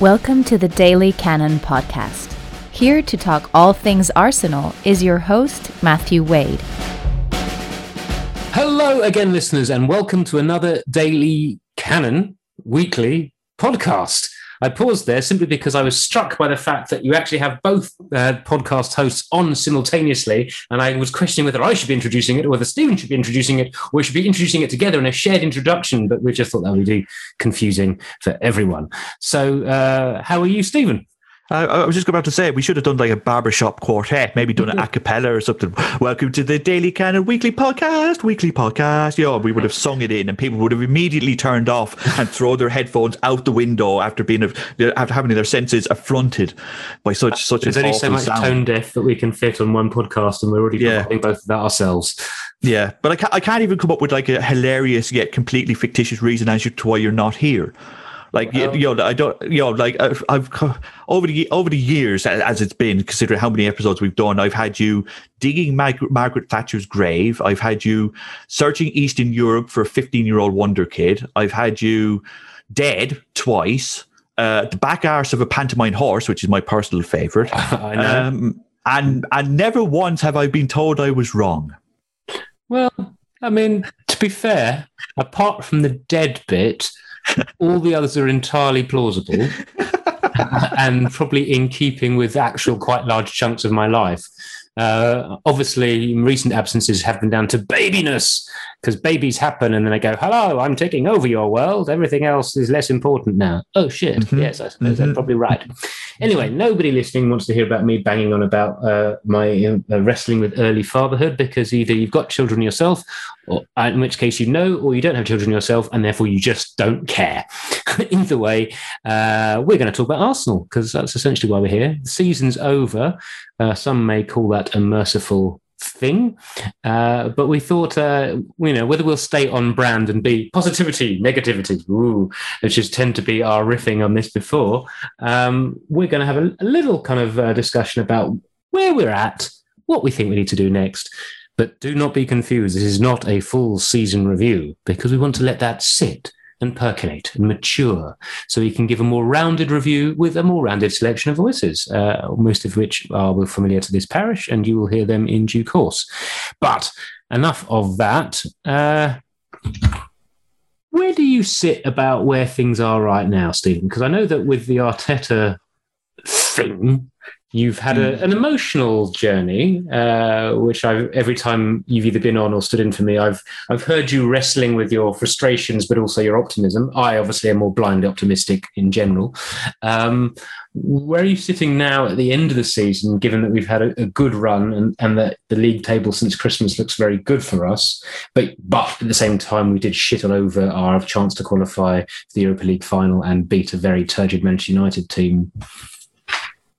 Welcome to the Daily Cannon podcast. Here to talk all things Arsenal is your host, Matthew Wade. Hello again, listeners, and welcome to another Daily Cannon weekly podcast. I paused there simply because I was struck by the fact that you actually have both uh, podcast hosts on simultaneously, and I was questioning whether I should be introducing it or whether Stephen should be introducing it, or we should be introducing it together in a shared introduction. But we just thought that would be confusing for everyone. So, uh, how are you, Stephen? I, I was just about to say we should have done like a barbershop quartet, maybe done an mm-hmm. a cappella or something. Welcome to the Daily Cannon Weekly Podcast, Weekly Podcast. Yeah, we would have sung it in, and people would have immediately turned off and throw their headphones out the window after being after having their senses affronted by such such. There's only so much sound. tone deaf that we can fit on one podcast, and we're already Yeah. both of that ourselves. Yeah, but I can't, I can't even come up with like a hilarious yet completely fictitious reason as to why you're not here. Like you, you know, I don't, you know, like I've, I've co- over the over the years as it's been, considering how many episodes we've done, I've had you digging Mag- Margaret Thatcher's grave. I've had you searching Eastern Europe for a 15 year old wonder kid. I've had you dead twice. Uh, the back arse of a pantomime horse, which is my personal favorite. I know. Um, and and never once have I been told I was wrong. Well, I mean, to be fair, apart from the dead bit, all the others are entirely plausible and probably in keeping with actual quite large chunks of my life. Uh, obviously, recent absences have been down to babiness because babies happen and then they go, Hello, I'm taking over your world. Everything else is less important now. Oh, shit. Mhm. Yes, I suppose they're Mhm. probably right. Anyway, nobody listening wants to hear about me banging on about uh, my uh, wrestling with early fatherhood because either you've got children yourself, or uh, in which case you know, or you don't have children yourself, and therefore you just don't care. either way, uh, we're going to talk about Arsenal because that's essentially why we're here. The season's over. Uh, some may call that a merciful thing, uh, but we thought, uh, you know, whether we'll stay on brand and be positivity, negativity, ooh, which has tend to be our riffing on this before. Um, we're going to have a, a little kind of uh, discussion about where we're at, what we think we need to do next. But do not be confused. This is not a full season review because we want to let that sit and percolate and mature so we can give a more rounded review with a more rounded selection of voices, uh, most of which are familiar to this parish, and you will hear them in due course. But enough of that. Uh, where do you sit about where things are right now, Stephen? Because I know that with the Arteta thing, you've had a, an emotional journey, uh, which I've every time you've either been on or stood in for me, I've I've heard you wrestling with your frustrations, but also your optimism. I obviously am more blindly optimistic in general. Um, where are you sitting now at the end of the season, given that we've had a, a good run and, and that the league table since Christmas looks very good for us? But but at the same time, we did shit all over our chance to qualify for the Europa League final and beat a very turgid Manchester United team.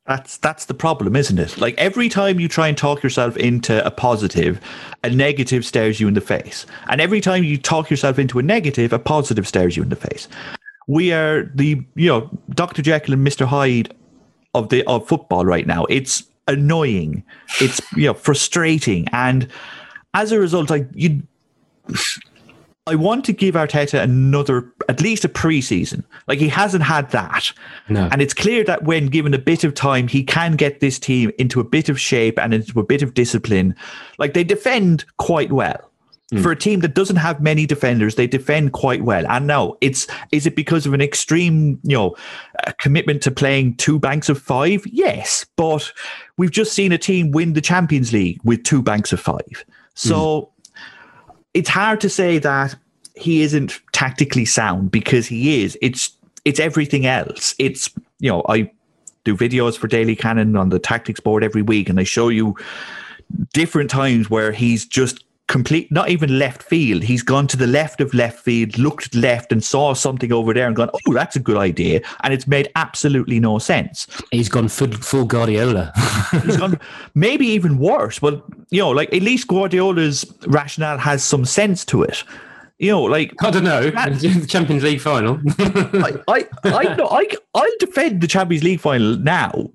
That's that's the problem, isn't it? Like every time you try and talk yourself into a positive, a negative stares you in the face. And every time you talk yourself into a negative, a positive stares you in the face. We are the you know, Dr. Jekyll and Mr. Hyde of the of football right now. It's annoying. It's you know, frustrating. And as a result, like you I want to give Arteta another, at least a preseason. Like he hasn't had that. No. And it's clear that when given a bit of time, he can get this team into a bit of shape and into a bit of discipline. Like they defend quite well. Hmm. For a team that doesn't have many defenders, they defend quite well. And now it's is it because of an extreme, you know, commitment to playing two banks of five? Yes, but we've just seen a team win the Champions League with two banks of five. So hmm. It's hard to say that he isn't tactically sound because he is. It's it's everything else. It's you know I do videos for Daily Cannon on the tactics board every week, and I show you different times where he's just complete not even left field he's gone to the left of left field looked left and saw something over there and gone oh that's a good idea and it's made absolutely no sense He's gone full, full Guardiola. he's gone maybe even worse well you know like at least guardiola's rationale has some sense to it you know like I don't know. That- the Champions League final. I, I, I, no, I, I'll defend the Champions League final now.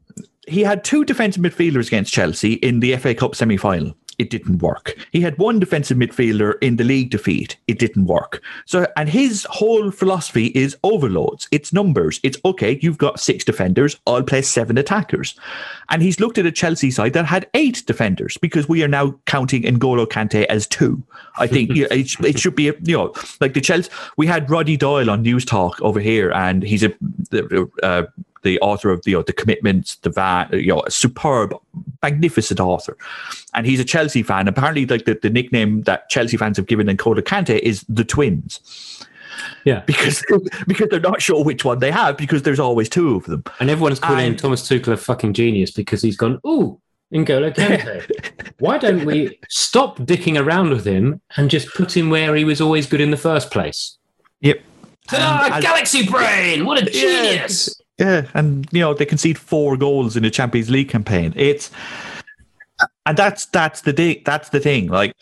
He had two defensive midfielders against Chelsea in the FA Cup semi final. It didn't work. He had one defensive midfielder in the league defeat. It didn't work. So, and his whole philosophy is overloads. It's numbers. It's okay. You've got six defenders. I'll play seven attackers. And he's looked at a Chelsea side that had eight defenders because we are now counting N'Golo Kante as two. I think you know, it, it, should be, you know, like the Chelsea. We had Roddy Doyle on News Talk over here, and he's a uh, the author of the, you know, the commitments, the van, you know, a superb, magnificent author, and he's a Chelsea fan. Apparently, like the, the nickname that Chelsea fans have given N'Golo Kante is the twins. Yeah, because because they're not sure which one they have because there's always two of them, and everyone's calling and, Thomas Tuchel a fucking genius because he's gone. Ooh, N'Golo Kante. Why don't we stop dicking around with him and just put him where he was always good in the first place? Yep. Ah, Galaxy Brain! What a genius! Yeah, and you know they concede four goals in a Champions League campaign. It's and that's that's the thing. That's the thing. Like,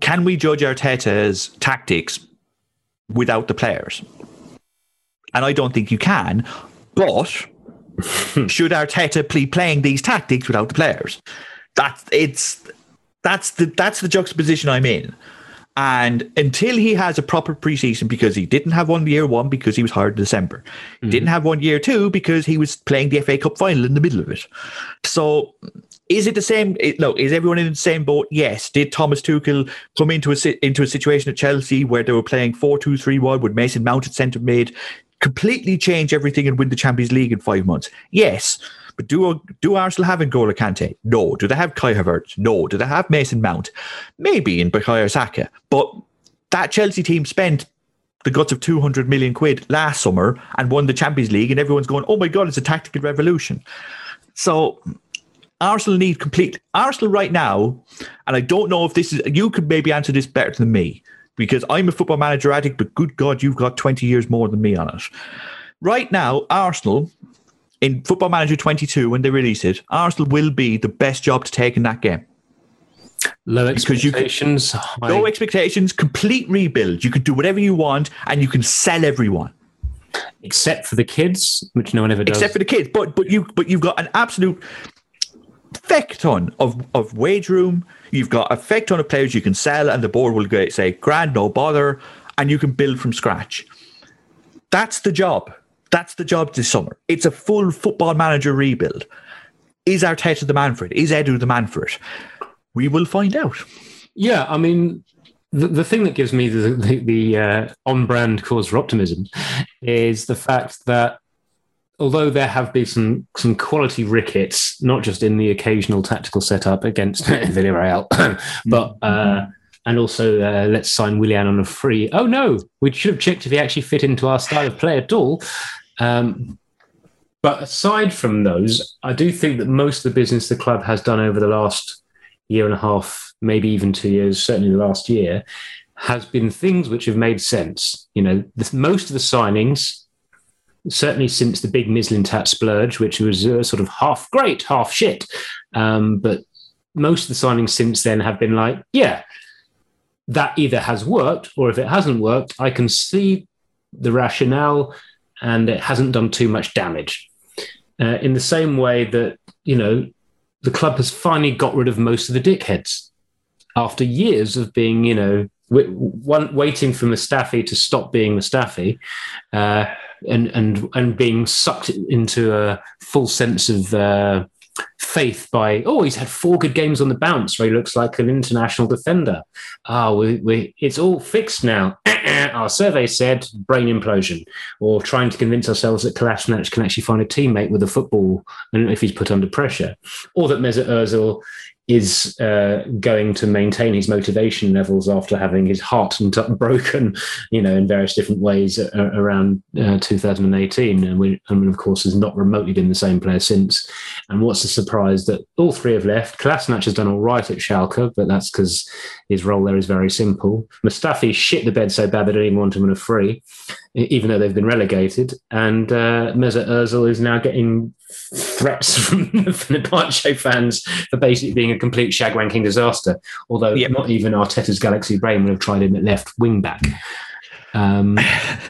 can we judge Arteta's tactics without the players? And I don't think you can. But should Arteta be playing these tactics without the players? That's it's that's the that's the juxtaposition I'm in. And until he has a proper preseason, because he didn't have one year one because he was hired in December, mm-hmm. didn't have one year two because he was playing the FA Cup final in the middle of it. So, is it the same? no, is everyone in the same boat? Yes. Did Thomas Tuchel come into a into a situation at Chelsea where they were playing four two three one with Mason Mount at centre mid, completely change everything and win the Champions League in five months? Yes. But do do Arsenal have N'Golo Kante? No. Do they have Kai Havertz? No. Do they have Mason Mount? Maybe in Bukayo Saka. But that Chelsea team spent the guts of 200 million quid last summer and won the Champions League, and everyone's going, oh my God, it's a tactical revolution. So Arsenal need complete. Arsenal right now, and I don't know if this is, you could maybe answer this better than me because I'm a football manager addict, but good God, you've got 20 years more than me on it. Right now, Arsenal in Football Manager 22, when they release it, Arsenal will be the best job to take in that game. Low expectations. Can, low expectations, complete rebuild. You can do whatever you want and you can sell everyone. Except for the kids, which no one ever does. Except for the kids. But but you but you've got an absolute feck ton of, of wage room. You've got a feck ton of players you can sell, and the board will go, say, grand, no bother, and you can build from scratch. That's the job. That's the job this summer. It's a full football manager rebuild. Is Arteta the man for it? Is Edu the man for it? We will find out. Yeah, I mean, the, the thing that gives me the, the, the uh, on brand cause for optimism is the fact that although there have been some some quality rickets, not just in the occasional tactical setup against Villarreal, but uh, and also uh, let's sign Willian on a free. Oh no, we should have checked if he actually fit into our style of play at all. Um, but aside from those, I do think that most of the business the club has done over the last year and a half, maybe even two years, certainly the last year, has been things which have made sense. You know, this, most of the signings, certainly since the big Mislintat splurge, which was uh, sort of half great, half shit, um, but most of the signings since then have been like, yeah, that either has worked or if it hasn't worked, I can see the rationale and it hasn't done too much damage. Uh, in the same way that, you know, the club has finally got rid of most of the dickheads after years of being, you know, w- waiting for Mustafi to stop being Mustafi uh, and, and, and being sucked into a full sense of uh, faith by, oh, he's had four good games on the bounce where he looks like an international defender. Ah, oh, we, we, it's all fixed now. Our survey said brain implosion, or trying to convince ourselves that Kolasinac can actually find a teammate with a football and if he's put under pressure, or that Mesut Ozil is uh, going to maintain his motivation levels after having his heart broken, you know, in various different ways around uh, 2018, and, we, and of course has not remotely been the same player since. And what's the surprise that all three have left? Kolasinac has done all right at Schalke, but that's because his role there is very simple. Mustafi shit the bed so bad they don't even want him on a free, even though they've been relegated. And uh, Mesut Ozil is now getting threats from the Fenerbahce fans for basically being a complete shagwanking disaster. Although yep. not even Arteta's Galaxy brain would have tried him at left wing back. Um,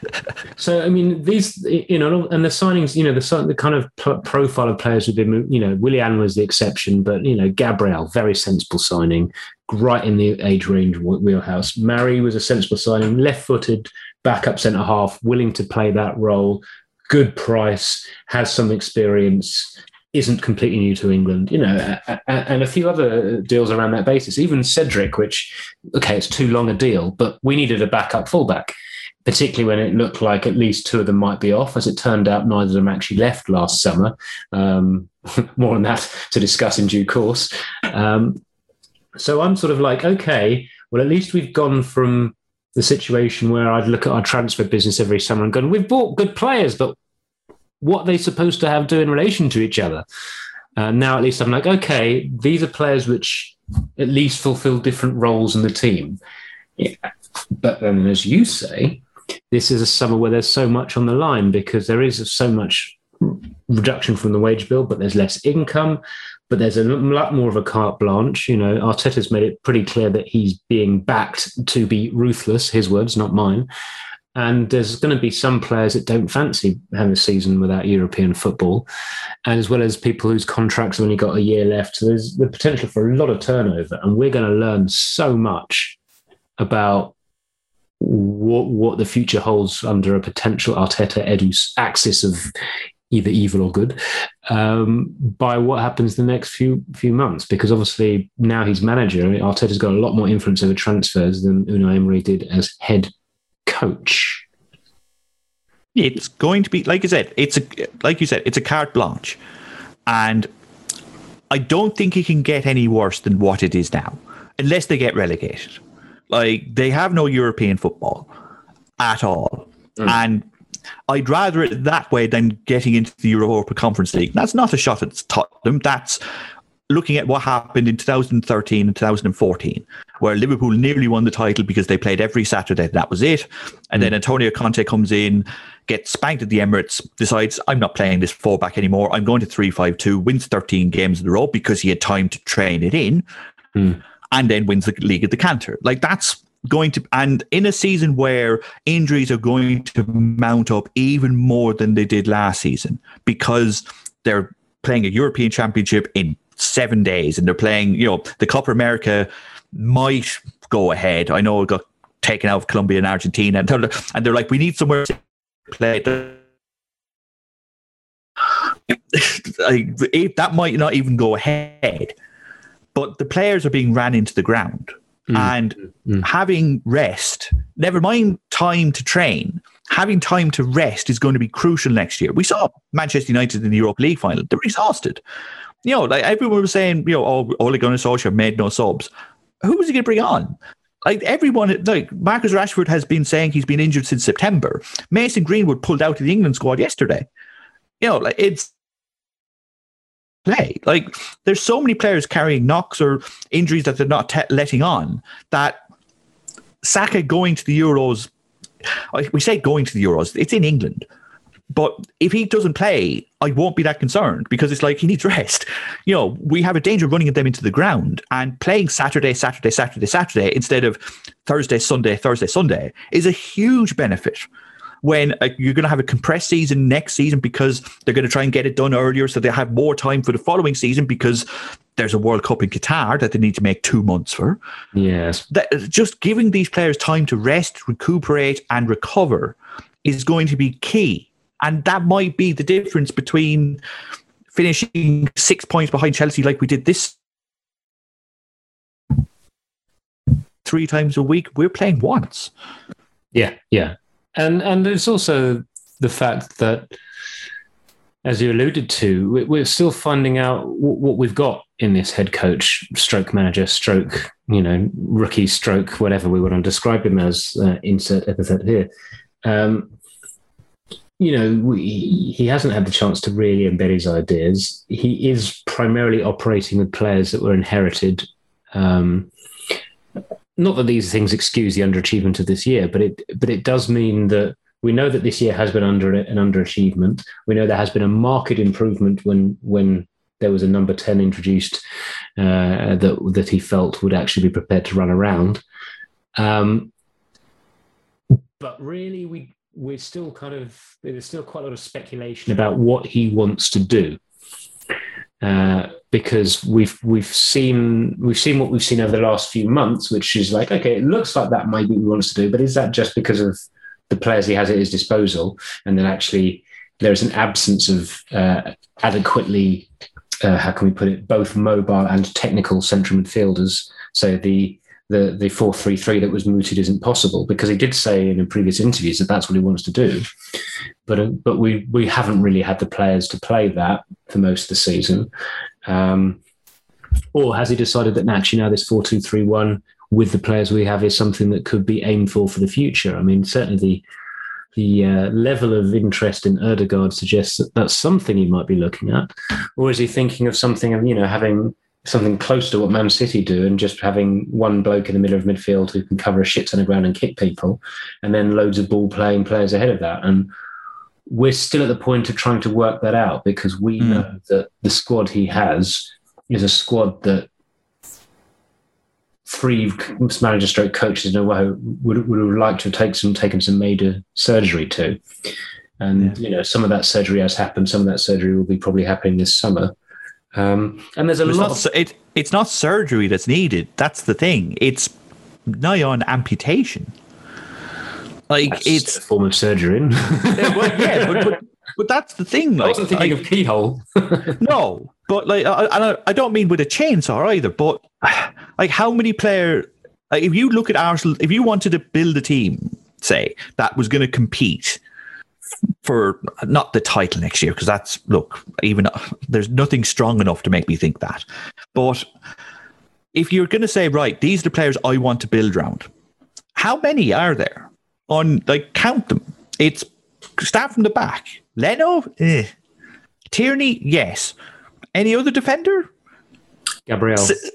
so I mean, these you know, and the signings, you know, the the kind of profile of players have been, you know, Willian was the exception, but you know, Gabriel, very sensible signing, right in the age range wheelhouse. Mari was a sensible signing, left-footed, backup centre half, willing to play that role, good price, has some experience, isn't completely new to England, you know, and a few other deals around that basis. Even Cedric, which, okay, it's too long a deal, but we needed a backup fullback, particularly when it looked like at least two of them might be off. As it turned out, neither of them actually left last summer. Um, more on that to discuss in due course. Um, so I'm sort of like, okay, well, at least we've gone from the situation where I'd look at our transfer business every summer and go, we've bought good players, but what are they supposed to have do in relation to each other? Uh, now, at least I'm like, okay, these are players which at least fulfill different roles in the team. Yeah. But then, as you say, this is a summer where there's so much on the line because there is so much reduction from the wage bill, but there's less income. But there's a lot more of a carte blanche. You know, Arteta's made it pretty clear that he's being backed to be ruthless. His words, not mine. And there's going to be some players that don't fancy having a season without European football, and as well as people whose contracts have only got a year left. So there's the potential for a lot of turnover. And we're going to learn so much about what what the future holds under a potential Arteta Edu's axis of either evil or good um, by what happens the next few few months. Because obviously now he's manager, Arteta's got a lot more influence over transfers than Unai Emery did as head coach? It's going to be like I said. It's a like you said. It's a carte blanche, and I don't think it can get any worse than what it is now, unless they get relegated. Like they have no European football at all, mm. and I'd rather it that way than getting into the Europa Conference League. That's not a shot at Tottenham. That's looking at what happened in 2013 and 2014, where Liverpool nearly won the title because they played every Saturday. That was it. And mm. then Antonio Conte comes in, gets spanked at the Emirates, decides, I'm not playing this four fullback anymore. I'm going to 3 5 2, wins 13 games in a row because he had time to train it in, mm. and then wins the league at the canter. Like that's going to, and in a season where injuries are going to mount up even more than they did last season because they're playing a European Championship in seven days and they're playing, you know, the Copa America might go ahead. I know it got taken out of Colombia and Argentina, and they're, and they're like, we need somewhere to play. that might not even go ahead, but the players are being ran into the ground. Mm. And mm. having rest, never mind time to train, having time to rest is going to be crucial next year. We saw Manchester United in the Europa League final; they're exhausted you know, like everyone was saying, you know, oh, Ole Gunnar Solskjaer made no subs. Who was he going to bring on? Like everyone, like Marcus Rashford has been saying he's been injured since September. Mason Greenwood pulled out of the England squad yesterday. You know, like it's play. Like there's so many players carrying knocks or injuries that they're not te- letting on that Saka going to the Euros. We say going to the Euros. It's in England. But if he doesn't play, I won't be that concerned because it's like he needs rest. You know, we have a danger of running them into the ground and playing Saturday, Saturday, Saturday, Saturday instead of Thursday, Sunday, Thursday, Sunday is a huge benefit when uh, you're going to have a compressed season next season because they're going to try and get it done earlier so they have more time for the following season because there's a World Cup in Qatar that they need to make two months for. Yes. That, just giving these players time to rest, recuperate, and recover is going to be key and that might be the difference between finishing six points behind Chelsea like we did this three times a week. We're playing once. Yeah, yeah. And and it's also the fact that as you alluded to, we're still finding out what we've got in this head coach, stroke manager, stroke, you know, rookie, stroke, whatever we want to describe him as. Uh, insert epithet here. Um, you know, we, he hasn't had the chance to really embed his ideas. He is primarily operating with players that were inherited. Um, not that these things excuse the underachievement of this year, but it but it does mean that we know that this year has been under an underachievement. We know there has been a marked improvement when when there was a number ten introduced uh, that that he felt would actually be prepared to run around. Um, but really, we we're still kind of there's still quite a lot of speculation about what he wants to do. Uh, because we've we've seen we've seen what we've seen over the last few months, which is like okay, it looks like that might be what he wants to do, but is that just because of the players he has at his disposal, and then actually there is an absence of uh, adequately uh, how can we put it both mobile and technical central midfielders. So the the the four three three that was mooted isn't possible because he did say in previous interviews that that's what he wants to do, but uh, but we we haven't really had the players to play that for most of the season. Um, or has he decided that actually now this four two three one with the players we have is something that could be aimed for for the future? I mean, certainly the the uh, level of interest in Ødegaard suggests that that's something he might be looking at, or is he thinking of something of you know having something close to what Man City do and just having one bloke in the middle of midfield who can cover a shit ton of ground and kick people, and then loads of ball playing players ahead of that. And we're still at the point of trying to work that out because we mm. know that the squad he has is a squad that three manager stroke coaches in a way would, would have liked to have taken some, taken some major surgery to. And, yeah. you know, some of that surgery has happened. Some of that surgery will be probably happening this summer. Um, and there's a it's lot. Not, it, it's not surgery that's needed. That's the thing. It's nigh on amputation. Like that's it's a form of surgery. yeah, well, yeah but, but, but, that's the thing. Like, I wasn't thinking like, of keyhole. no, but like, I, I, I don't mean with a chainsaw either. But like, how many player? Like, if you look at Arsenal, if you wanted to build a team, say that was going to compete for not the title next year because that's look even there's nothing strong enough to make me think that but if you're going to say right these are the players i want to build around how many are there on like count them it's start from the back leno eh. tierney yes any other defender gabriel S-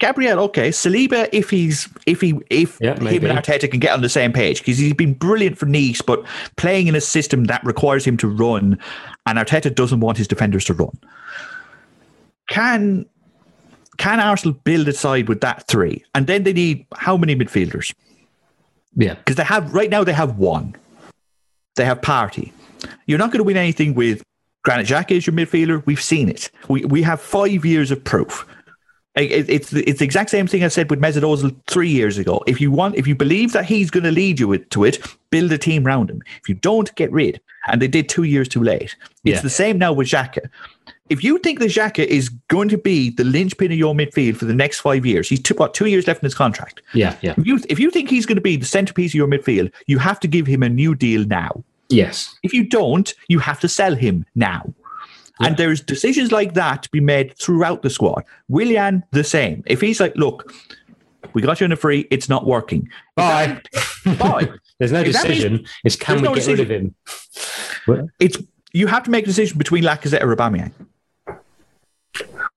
Gabriel, okay. Saliba, if he's if he if yeah, him and Arteta can get on the same page, because he's been brilliant for Nice, but playing in a system that requires him to run, and Arteta doesn't want his defenders to run. Can can Arsenal build a side with that three? And then they need how many midfielders? Yeah. Because they have right now they have one. They have Partey. You're not going to win anything with Granit Xhaka is your midfielder. We've seen it. We we have five years of proof. It's it's the exact same thing I said with Mesut Ozil three years ago. If you want, if you believe that he's going to lead you to it, build a team around him. If you don't, get rid. And they did two years too late. It's yeah. the same now with Xhaka. If you think that Xhaka is going to be the linchpin of your midfield for the next five years, he's two, what two years left in his contract. Yeah, yeah. If you if you think he's going to be the centerpiece of your midfield, you have to give him a new deal now. Yes. If you don't, you have to sell him now. Yeah. And there's decisions like that to be made throughout the squad. Willian, the same. If he's like, look, we got you in a free, it's not working. Bye. That, bye. there's no decision. Means, it's can we no get decision. rid of him? It's you have to make a decision between Lacazette or Aubameyang.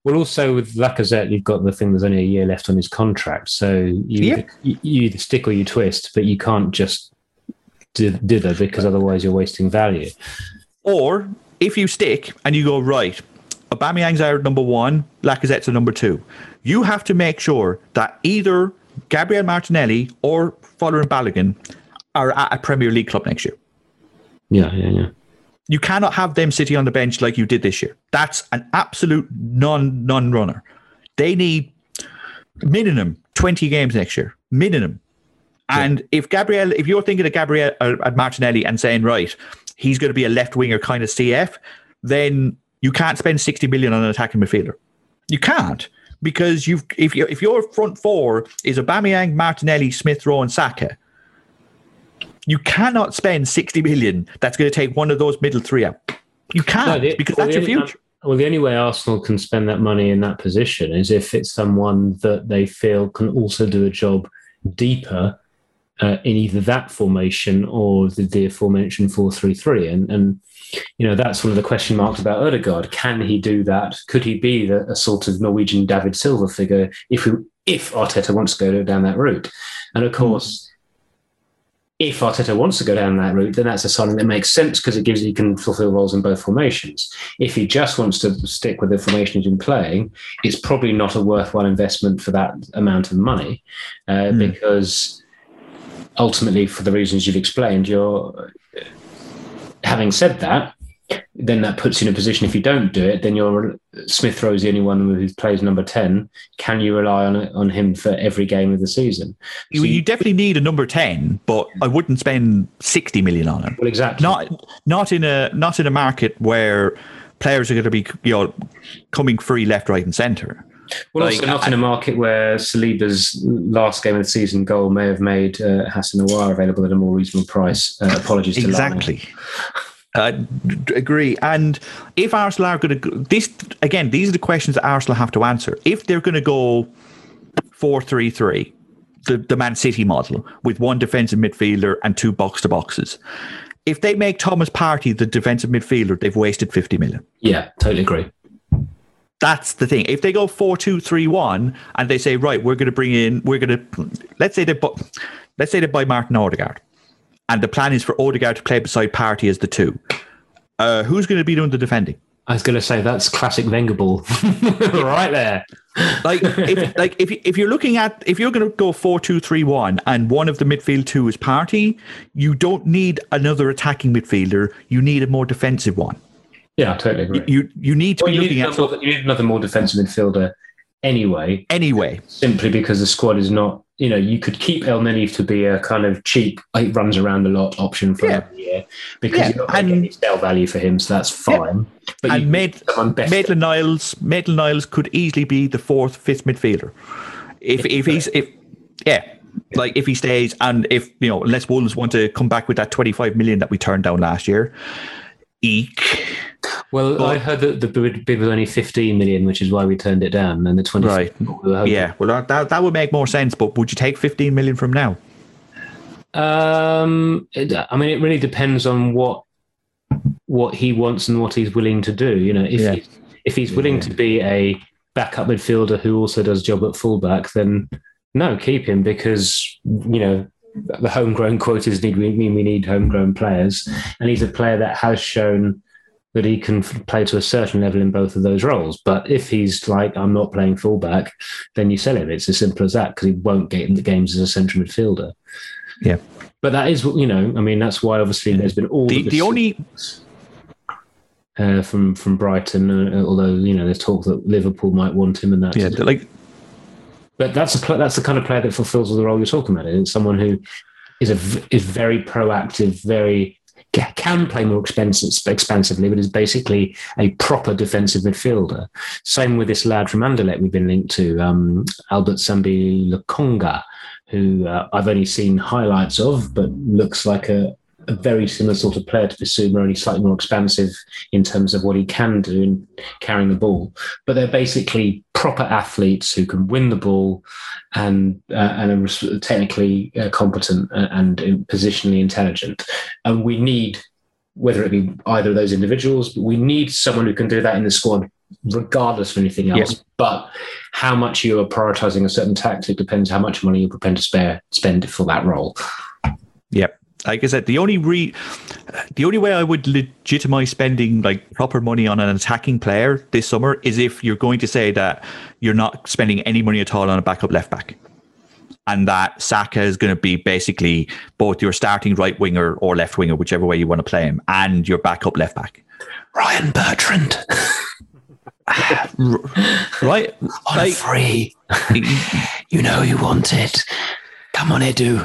Well, also with Lacazette, you've got the thing. There's only a year left on his contract, so you yeah. you, you either stick or you twist, but you can't just dither because otherwise you're wasting value. Or if you stick and you go right, Aubameyang's our number one, Lacazette's a number two. You have to make sure that either Gabriel Martinelli or Folarin Balogun are at a Premier League club next year. Yeah, yeah, yeah. You cannot have them sitting on the bench like you did this year. That's an absolute non non runner. They need minimum twenty games next year, minimum. And yeah. if Gabriel, if you're thinking of Gabriel uh, at Martinelli and saying right, he's going to be a left winger kind of CF, then you can't spend 60 million on an attacking midfielder. You can't because you've if you if your front four is Aubameyang, Martinelli, Smith Rowe, and Saka, you cannot spend 60 million. That's going to take one of those middle three out. You can't no, the, because well, that's your future. Well, the only way Arsenal can spend that money in that position is if it's someone that they feel can also do a job deeper uh, in either that formation or the, the aforementioned 433. And, and, you know, that's one of the question marks about Ødegaard. Can he do that? Could he be the, a sort of Norwegian David Silva figure if, we, if Arteta wants to go down that route? And of course, if Arteta wants to go down that route, then that's a signing that makes sense because it gives he can fulfill roles in both formations. If he just wants to stick with the formation he's been playing, it's probably not a worthwhile investment for that amount of money uh, mm. because ultimately, for the reasons you've explained, you're having said that, then that puts you in a position. If you don't do it, then you're Smith Rowe is the only one who plays number ten. Can you rely on on him for every game of the season? You, So you definitely need a number ten, but I wouldn't spend sixty million on him. well, exactly. Not not in a not in a market where players are going to be you know coming free left, right, and centre. Well, Like, also not in a market where Saliba's last game of the season goal may have made uh, Houssem Aouar available at a more reasonable price. Uh, apologies to. Exactly. Uh, d- agree. And if Arsenal are going to this again, these are the questions that Arsenal have to answer. If they're going to go four three three, the the Man City model with one defensive midfielder and two box to boxes. If they make Thomas Partey the defensive midfielder, they've wasted fifty million. Yeah, totally agree. That's the thing. If they go four two three one and they say, right, we're going to bring in, we're going to, let's say they, let's say they buy Martin Odegaard, and the plan is for Odegaard to play beside Partey as the two. Uh, who's going to be doing the defending? I was going to say that's classic Wenger ball, right there. Like, if, like if you- if you're looking at if you're going to go four two three one and one of the midfield two is Partey, you don't need another attacking midfielder. You need a more defensive one. Yeah, I totally agree. You you need to Well, be looking need at another, you need another more defensive midfielder anyway, anyway. simply because the squad is not. You know, you could keep Elneny to be a kind of cheap, like runs around a lot option for Yeah. year because Yeah, you're not going to get any sale value for him, so that's fine. But you and made. Maitland Niles Maitland Niles could easily be the fourth, fifth midfielder. If if he's if yeah. Like if he stays and if you know, unless Wolves want to come back with that twenty five million that we turned down last year. Eek. Well, I heard that the bid was only 15 million, which is why we turned it down. And the 20 Right. Yeah. Well that, that would make more sense, but would you take fifteen million from now? Um, it, I mean, it really depends on what what he wants and what he's willing to do. You know, if Yeah. he's, if he's willing to be a backup midfielder who also does job at fullback, then no, keep him because you know the homegrown quotas need we mean we need homegrown players, and he's a player that has shown that he can f- play to a certain level in both of those roles. But if he's like, I'm not playing fullback, then you sell him. It's as simple as that because he won't get in the games as a central midfielder. Yeah. But that is, you know, I mean, that's why obviously there's been all The of the only uh, from from Brighton, uh, although you know there's talk that Liverpool might want him and that. yeah, like But that's a pl- that's the kind of player that fulfills the role you're talking about. It's someone who is a v- is very proactive, very ca- can play more expansively, but is basically a proper defensive midfielder. Same with this lad from Anderlecht we've been linked to, um, Albert Sambi Lokonga, who uh, I've only seen highlights of, but looks like a, a very similar sort of player to Bissouma, only slightly more expansive in terms of what he can do in carrying the ball. But they're basically proper athletes who can win the ball and uh, and are technically uh, competent and, and positionally intelligent. And we need, whether it be either of those individuals, but we need someone who can do that in the squad, regardless of anything else. Yes. But how much you are prioritizing a certain tactic depends how much money you're prepared to spare spend for that role. Yep. Like I said, the only re, the only way I would legitimize spending like proper money on an attacking player this summer is if you're going to say that you're not spending any money at all on a backup left back, and that Saka is going to be basically both your starting right winger or left winger, whichever way you want to play him, and your backup left back. Ryan Bertrand Right? on Like- free. you know you want it. Come on, Edu.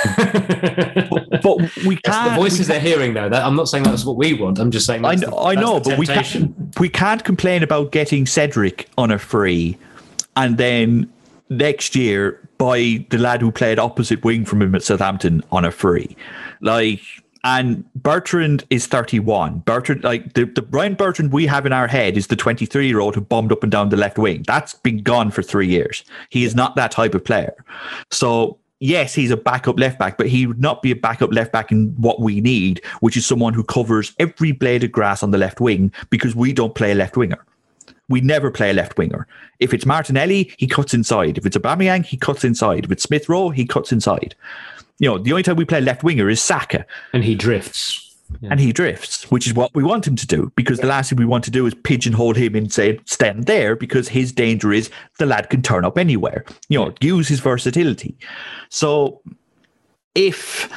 but we can't. the voices we they're hearing, though. That, I'm not saying that's what we want. I'm just saying. I know, the, I know, but we can't we can't complain about getting Cedric on a free, and then next year by the lad who played opposite wing from him at Southampton on a free, like. And Bertrand is 31. Bertrand, like the, the Brian Bertrand we have in our head is the 23 year old who bombed up and down the left wing. That's been gone for three years. He is not that type of player. So yes, he's a backup left back, but he would not be a backup left back in what we need, which is someone who covers every blade of grass on the left wing because we don't play a left winger. We never play a left winger. If it's Martinelli, he cuts inside. If it's Aubameyang, he cuts inside. If it's Smith Rowe, he cuts inside. You know, the only time we play left winger is Saka, And he drifts. And he drifts, which is what we want him to do. Because the last thing we want to do is pigeonhole him and say stand there, because his danger is the lad can turn up anywhere. You know, use his versatility. So if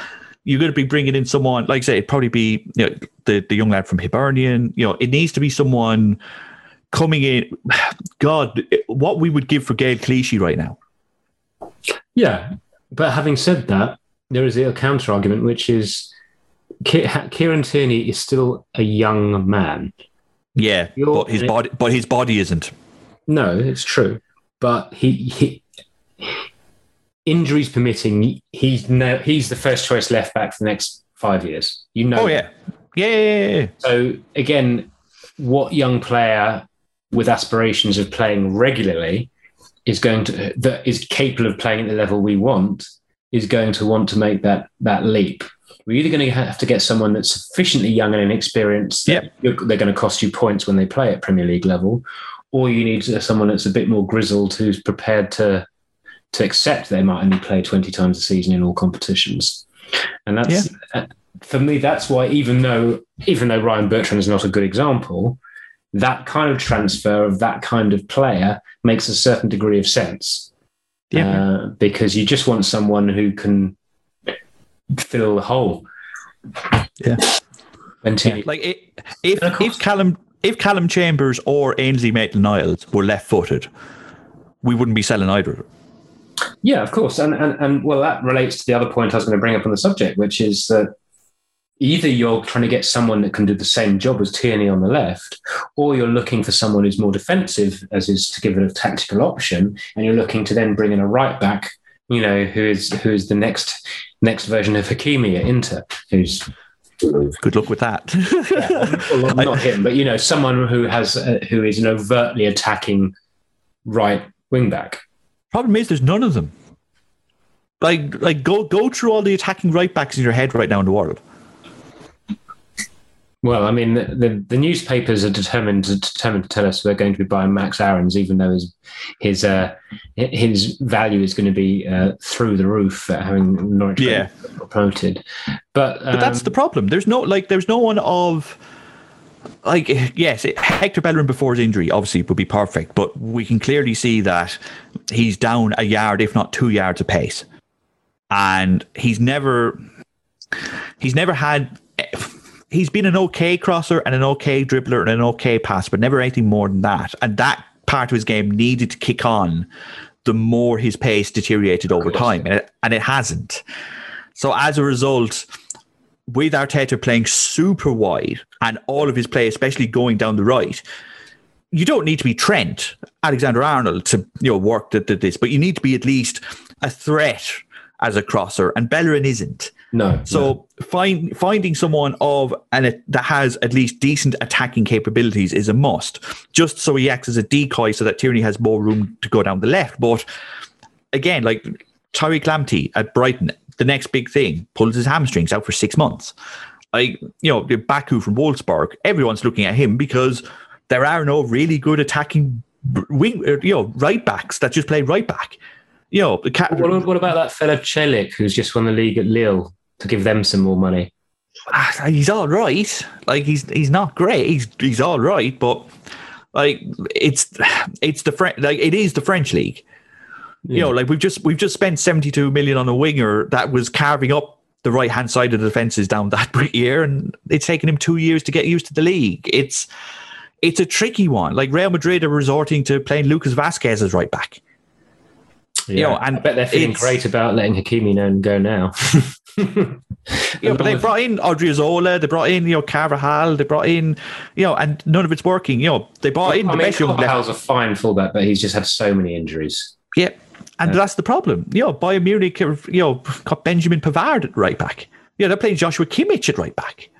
you're going to be bringing in someone, like I say, it'd probably be you know, the the young lad from Hibernian. You know, it needs to be someone coming in. God, what we would give for Gael Clichy right now. Yeah, but having said that, there is a counter argument, which is Kieran Tierney is still a young man. Yeah, You're, but his body, but his body isn't. No, it's true, but he, he injuries permitting, he's no, he's the first choice left back for the next five years. You know. Oh yeah, yeah, yeah, yeah. So again, what young player with aspirations of playing regularly is going to that is capable of playing at the level we want is going to want to make that that leap. We're either going to have to get someone that's sufficiently young and inexperienced that yep. they're going to cost you points when they play at Premier League level, or you need someone that's a bit more grizzled who's prepared to to accept they might only play 20 times a season in all competitions. And that's yeah. uh, for me, that's why even though even though Ryan Bertrand is not a good example, that kind of transfer of that kind of player makes a certain degree of sense. Yeah. Uh, because you just want someone who can fill the hole. Yeah. yeah. Like it, if if Calum if Calum Chambers or Ainsley Maitland-Niles were left footed, we wouldn't be selling either. Yeah, of course. And, and, and well, that relates to the other point I was going to bring up on the subject, which is that either you're trying to get someone that can do the same job as Tierney on the left, or you're looking for someone who's more defensive, as is to give it a tactical option, and you're looking to then bring in a right back, you know, who is who is the next next version of Hakimi at Inter, who's Good luck with that. yeah, well, not him, but you know, someone who has uh, who is an overtly attacking right wing back. Problem is, there's none of them. Like, like go go through all the attacking right backs in your head right now in the world. Well, I mean, the, the, the, newspapers are determined to, determined to tell us we're going to be buying Max Aarons, even though his his uh, his value is going to be uh, through the roof having Norwich yeah. promoted. But um, but that's um, the problem. There's no like there's no one of like yes, Hector Bellerin before his injury obviously would be perfect, but we can clearly see that he's down a yard, if not two yards of pace, and he's never he's never had. He's been an okay crosser and an okay dribbler and an okay pass, but never anything more than that. And that part of his game needed to kick on the more his pace deteriorated over time, and it, and it hasn't. So as a result, with Arteta playing super wide and all of his play, especially going down the right, you don't need to be Trent Alexander Arnold to you know work at this, but you need to be at least a threat as a crosser, and Bellerin isn't. No. So no. find finding someone of and that has at least decent attacking capabilities is a must. Just so he acts as a decoy, so that Tierney has more room to go down the left. But again, like Tariq Lamptey at Brighton, the next big thing, pulls his hamstrings out for six months. Like, you know, Baku from Wolfsburg, everyone's looking at him because there are no really good attacking wing, uh, you know, right backs that just play right back. You know, the cat- what, what about that fella Celik who's just won the league at Lille to give them some more money? Ah, he's all right. Like he's he's not great. He's he's all right, but like it's it's the French like it is the French league. Yeah. You know, like we've just we've just spent 72 million on a winger that was carving up the right hand side of the defenses down that year, and it's taken him two years to get used to the league. It's it's a tricky one. Like Real Madrid are resorting to playing Lucas Vázquez as right back. Yeah, you know, and I bet they're feeling great about letting Hakimi know and go now. yeah, but they brought in Odriozola, they brought in you know Carvajal, they brought in you know, and none of it's working. You know, they brought in I the mean, best young. Carvajal's a fine fullback, but he's just had so many injuries. Yeah, and yeah. that's the problem. You know, Bayern Munich, you know, got Benjamin Pavard at right back. Yeah, they're playing Joshua Kimmich at right back.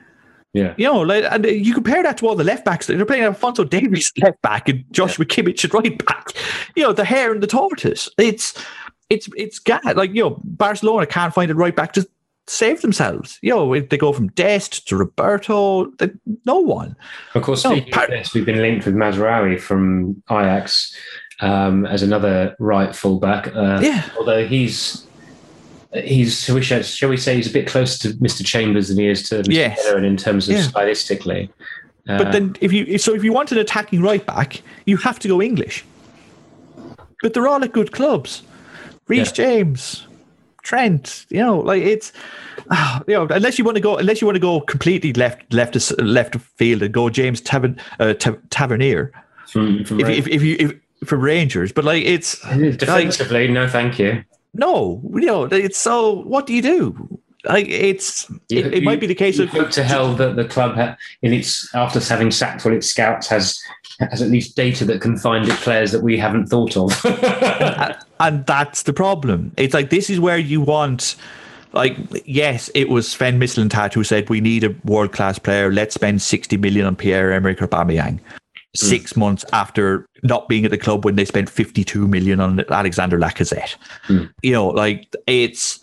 Yeah. You know, like, and you compare that to all the left backs. They're playing Alphonso Davies left back and Joshua yeah. Kimmich at right back. You know, the hare and the tortoise. It's, it's, it's got like, you know, Barcelona can't find a right back to save themselves. You know, if they go from Dest to Roberto, they, no one. Of course, speaking no, of this, we've been linked with Mazraoui from Ajax um, as another right fullback. Uh, yeah. Although he's he's shall we, shall we say he's a bit closer to Mr. Chambers than he is to Mr. Yes. in terms of yeah. stylistically. Uh, but then, if you so if you want an attacking right back, you have to go English. But they're all at good clubs. Reece yeah. James, Trent, you know, like it's, uh, you know, unless you want to go, unless you want to go completely left, left, left field and go James Tavern, uh, Tavernier, from, from if, if, if you if for Rangers, but like it's defensively, like, no, thank you. No, you know, it's so. What do you do? Like it's, you, it, it you, might be the case of hope to hell that the club, ha- in its after having sacked all its scouts, has has at least data that can find it players that we haven't thought of. and, and that's the problem. It's like this is where you want like yes, it was Sven Mislintat who said we need a world class player. Let's spend sixty million on Pierre Emerick Aubameyang. Mm. Six months after not being at the club when they spent fifty two million on Alexander Lacazette, mm. you know, like it's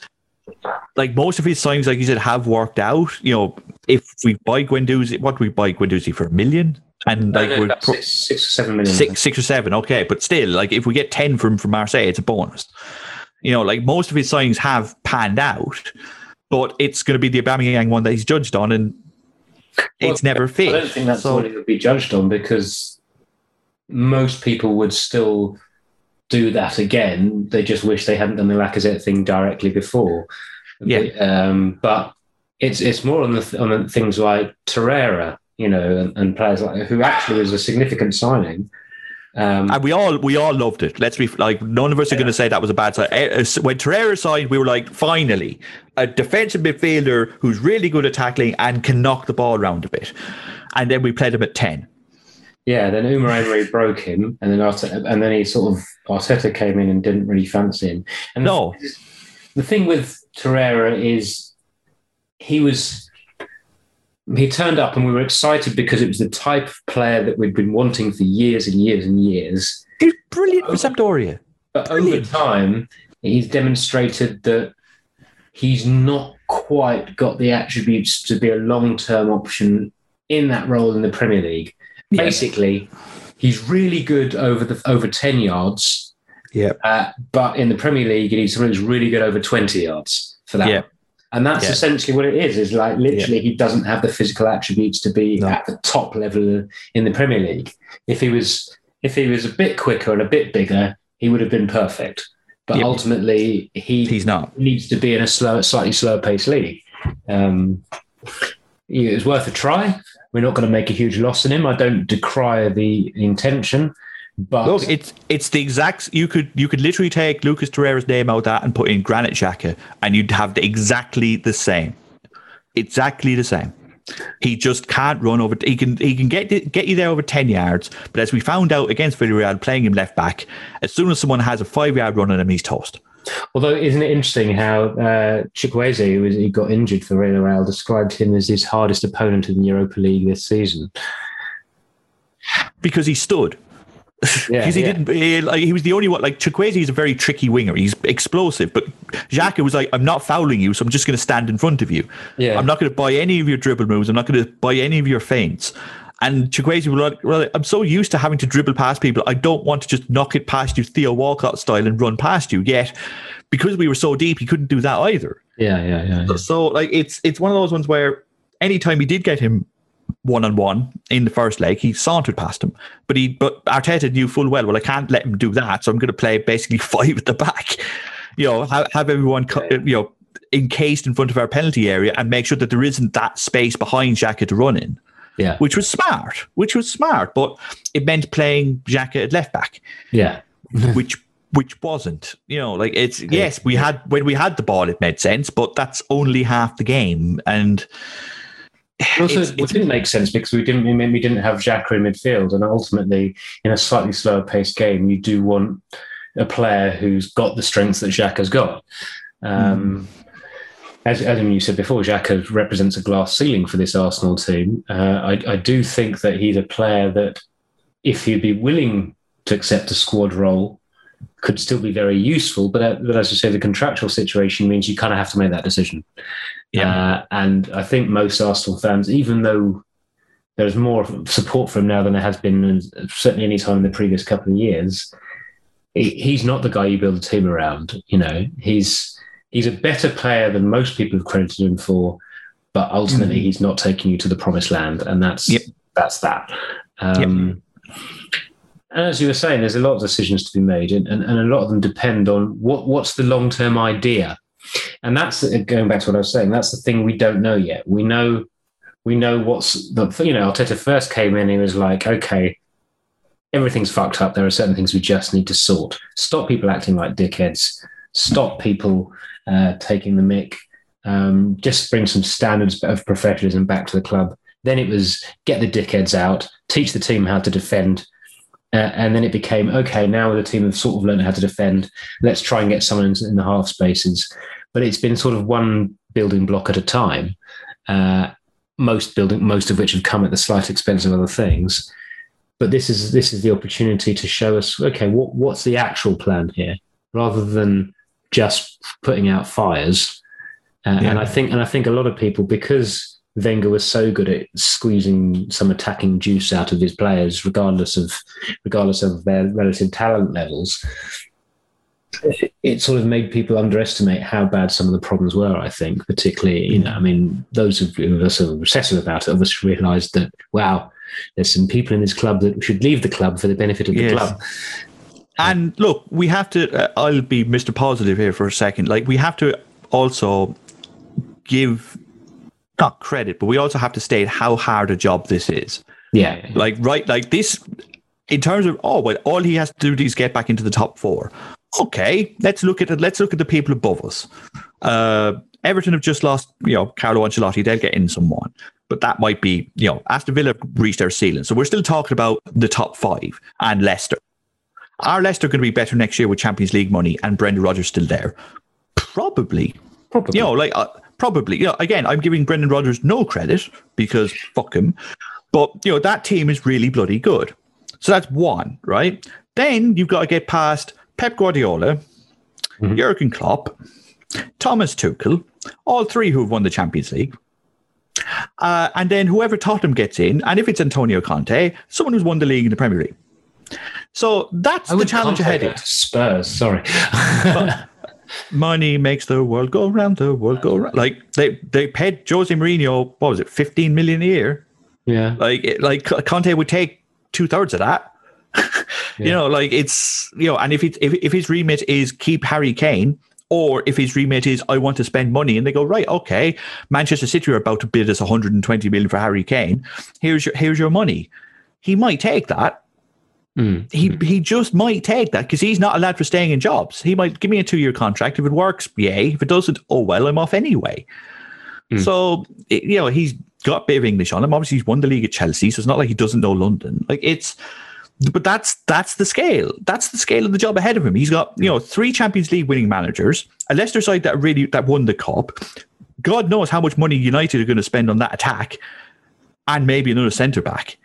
like most of his signings, like you said, have worked out. You know, if we buy Guendouzi, what do we buy Guendouzi for a million? And like no, no, we're pro- six, six or seven million. Six, six or seven, okay, but still, like if we get ten from from Marseille, it's a bonus. You know, like most of his signings have panned out, but it's going to be the Aubameyang one that he's judged on, and well, it's never fit. I don't think that's so, what it would be judged on because most people would still do that again. They just wish they hadn't done the Lacazette thing directly before. Yeah. Um, but it's it's more on the on the things like Torreira you know, and, and players like who actually was a significant signing. Um, and we all we all loved it. Let's be like none of us yeah. are going to say that was a bad sign. Eh, eh, when Torreira signed, we were like, finally, a defensive midfielder who's really good at tackling and can knock the ball around a bit. And then we played him at ten. Yeah, then Unai Emery broke him, and then Arteta, and then he sort of Arteta came in and didn't really fancy him. And no, the, the thing with Torreira is he was he turned up and we were excited because it was the type of player that we'd been wanting for years and years and years. He's brilliant for Sampdoria. But brilliant. over time, he's demonstrated that he's not quite got the attributes to be a long term option in that role in the Premier League. Yeah. Basically, he's really good over the over 10 yards. Yeah. Uh, but in the Premier League, he's really good over 20 yards for that. Yeah. And that's yeah. essentially what it is. Is like literally yeah. he doesn't have the physical attributes to be no. at the top level in the Premier League. If he was if he was a bit quicker and a bit bigger, he would have been perfect. But yep. ultimately, he he's not needs to be in a slow, slightly slower pace league. Um, it was worth a try. We're not going to make a huge loss in him. I don't decry the intention. But look, it's it's the exact. You could you could literally take Lucas Torreira's name out that and put in Granit Xhaka, and you'd have the, exactly the same, exactly the same. He just can't run over. He can he can get get you there over ten yards, but as we found out against Villarreal, playing him left back, as soon as someone has a five yard run on him, he's toast. Although, isn't it interesting how uh, Chukwueze, who was, he got injured for Villarreal, described him as his hardest opponent in the Europa League this season? Because he stood. Yeah, because he yeah. didn't. He, like, he was the only one. Like Chukwueze is a very tricky winger. He's explosive, but Xhaka was like, "I'm not fouling you, so I'm just going to stand in front of you. Yeah. I'm not going to buy any of your dribble moves. I'm not going to buy any of your feints." And Chukwueze was like, well, I'm so used to having to dribble past people. I don't want to just knock it past you, Theo Walcott style, and run past you. Yet, because we were so deep, he couldn't do that either. Yeah, yeah, yeah. yeah. So, so, like, it's it's one of those ones where anytime we did get him one on one in the first leg. He sauntered past him, but he but Arteta knew full well. Well, I can't let him do that, so I'm going to play basically five at the back. You know, have, have everyone you know encased in front of our penalty area and make sure that there isn't that space behind Xhaka to run in. Yeah, which was smart. Which was smart, but it meant playing Xhaka at left back. Yeah, which which wasn't. You know, like it's yes, we had when we had the ball, it made sense, but that's only half the game, and also, it didn't make sense because we didn't we didn't have Xhaka in midfield, and ultimately, in a slightly slower paced game, you do want a player who's got the strengths that Xhaka's got. Um, mm. As Adam, you said before, Xhaka represents a glass ceiling for this Arsenal team. Uh, I, I do think that he's a player that, if he'd be willing to accept a squad role, could still be very useful. But, uh, but as I say, the contractual situation means you kind of have to make that decision. Yeah. Uh, and I think most Arsenal fans, even though there's more support for him now than there has been, certainly any time in the previous couple of years, he's not the guy you build a team around. You know, he's he's a better player than most people have credited him for, but ultimately mm-hmm. he's not taking you to the promised land, and that's yep. that's that. Um, yep. And as you were saying, there's a lot of decisions to be made, and, and, and a lot of them depend on what what's the long term idea and that's going back to what I was saying. That's the thing we don't know yet. We know, we know what's the you know. Arteta first came in, he was like, okay, everything's fucked up. There are certain things we just need to sort. Stop people acting like dickheads. Stop people uh, taking the mick. Um, just bring some standards of professionalism back to the club. Then it was get the dickheads out, teach the team how to defend, uh, and then it became okay. Now the team have sort of learned how to defend. Let's try and get someone in, in the half spaces. But it's been sort of one building block at a time. Uh, most building, most of which have come at the slight expense of other things. But this is this is the opportunity to show us okay, what what's the actual plan here, rather than just putting out fires. Uh, yeah. And I think and I think a lot of people because Wenger was so good at squeezing some attacking juice out of his players, regardless of regardless of their relative talent levels. It, sort of made people underestimate how bad some of the problems were. I think, particularly, you know, I mean, those of us who are obsessive about it obviously realised that wow, there's some people in this club that should leave the club for the benefit of the yes. club. And look, we have to. Uh, I'll be Mr. Positive here for a second. Like we have to also give not credit, but we also have to state how hard a job this is. Yeah. Like right, like this in terms of oh well, all he has to do is get back into the top four. Okay, let's look at it. Let's look at the people above us. Uh, Everton have just lost, you know, Carlo Ancelotti. They'll get in someone but that might be, you know, Aston Villa reached their ceiling. So we're still talking about the top five and Leicester. Are Leicester going to be better next year with Champions League money and Brendan Rodgers still there? Probably. Probably. You know, like, uh, probably. You know, again, I'm giving Brendan Rodgers no credit because fuck him. But, you know, that team is really bloody good. So that's one, right? Then you've got to get past Pep Guardiola, mm-hmm. Jurgen Klopp, Thomas Tuchel, all three who've won the Champions League. Uh, and then whoever Tottenham gets in, and if it's Antonio Conte, someone who's won the league in the Premier League. So that's the challenge ahead. Of Spurs, sorry. money makes the world go round, the world go round. Like they they paid Jose Mourinho, what was it, fifteen million a year? Yeah. Like like Conte would take two thirds of that. yeah. You know, like it's you know, and if it if if his remit is keep Harry Kane, or if his remit is, I want to spend money, and they go, right, okay, Manchester City are about to bid us 120 million for Harry Kane. Here's your here's your money. He might take that. Mm. He he just might take that because he's not allowed for staying in jobs. He might give me a two year contract. If it works, yay. If it doesn't, oh well, I'm off anyway. Mm. So you know he's got a bit of English on him. Obviously, he's won the league at Chelsea, so it's not like he doesn't know London. Like it's but that's that's the scale. That's the scale of the job ahead of him. He's got you know three Champions League winning managers, a Leicester side that really that won the cup. God knows how much money United are going to spend on that attack, and maybe another centre back,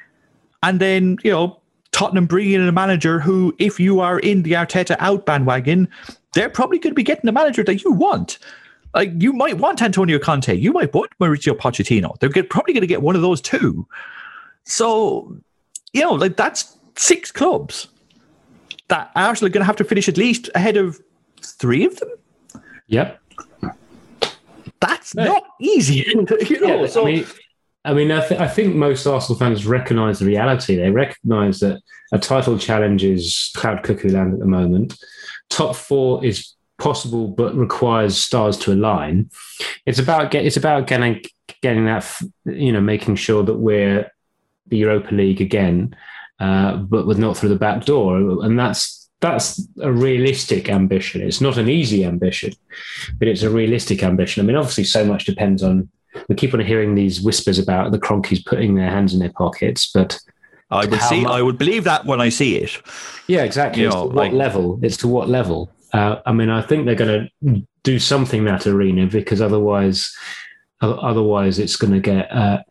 and then you know Tottenham bringing in a manager who, if you are in the Arteta out bandwagon, they're probably going to be getting the manager that you want. Like you might want Antonio Conte, you might want Mauricio Pochettino. They're probably going to get one of those too. So, you know, like that's six clubs that Arsenal are going to have to finish at least ahead of three of them. Yep. That's not easy. you know, yeah, so, I mean, I, mean I, th- I, think most Arsenal fans recognise the reality. They recognise that a title challenge is cloud cuckoo land at the moment. Top four is possible, but requires stars to align. It's about get, it's about getting getting that you know making sure that we're the Europa League again uh, but with not through the back door. And that's that's a realistic ambition. It's not an easy ambition, but it's a realistic ambition. I mean, obviously, so much depends on. We keep on hearing these whispers about the Kroenkes putting their hands in their pockets, but I would see. Much, I would believe that when I see it. Yeah, exactly. You know, what like, level? It's to what level? Uh, I mean, I think they're going to do something that arena because otherwise, otherwise it's going to get uh,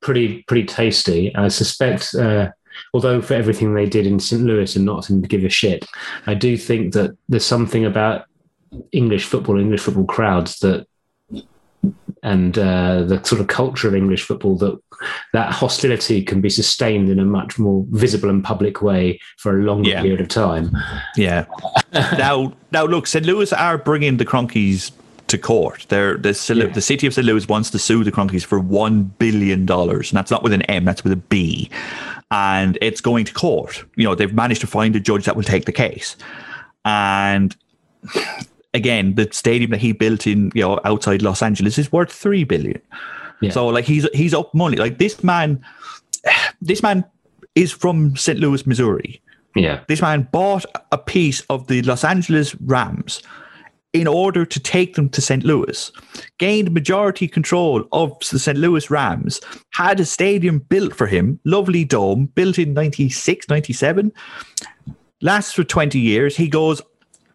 pretty pretty tasty. I suspect uh, although for everything they did in St. Louis and not to give a shit, I do think that there's something about English football, English football crowds that and uh, the sort of culture of English football that that hostility can be sustained in a much more visible and public way for a longer yeah. period of time. Yeah. now, now look, St. Louis are bringing the Kroenkes to court. They're, the, yeah. the city of St. Louis wants to sue the Kroenkes for one billion dollars, and that's not with an M, that's with a B and it's going to court. You know, they've managed to find a judge that will take the case. And again, the stadium that he built in you know outside Los Angeles is worth three billion. Yeah. So like he's he's up money. Like this man, this man is from St. Louis, Missouri. Yeah. This man bought a piece of the Los Angeles Rams in order to take them to St. Louis, gained majority control of the St. Louis Rams, had a stadium built for him, lovely dome, built in 96, 97, lasts for 20 years. He goes,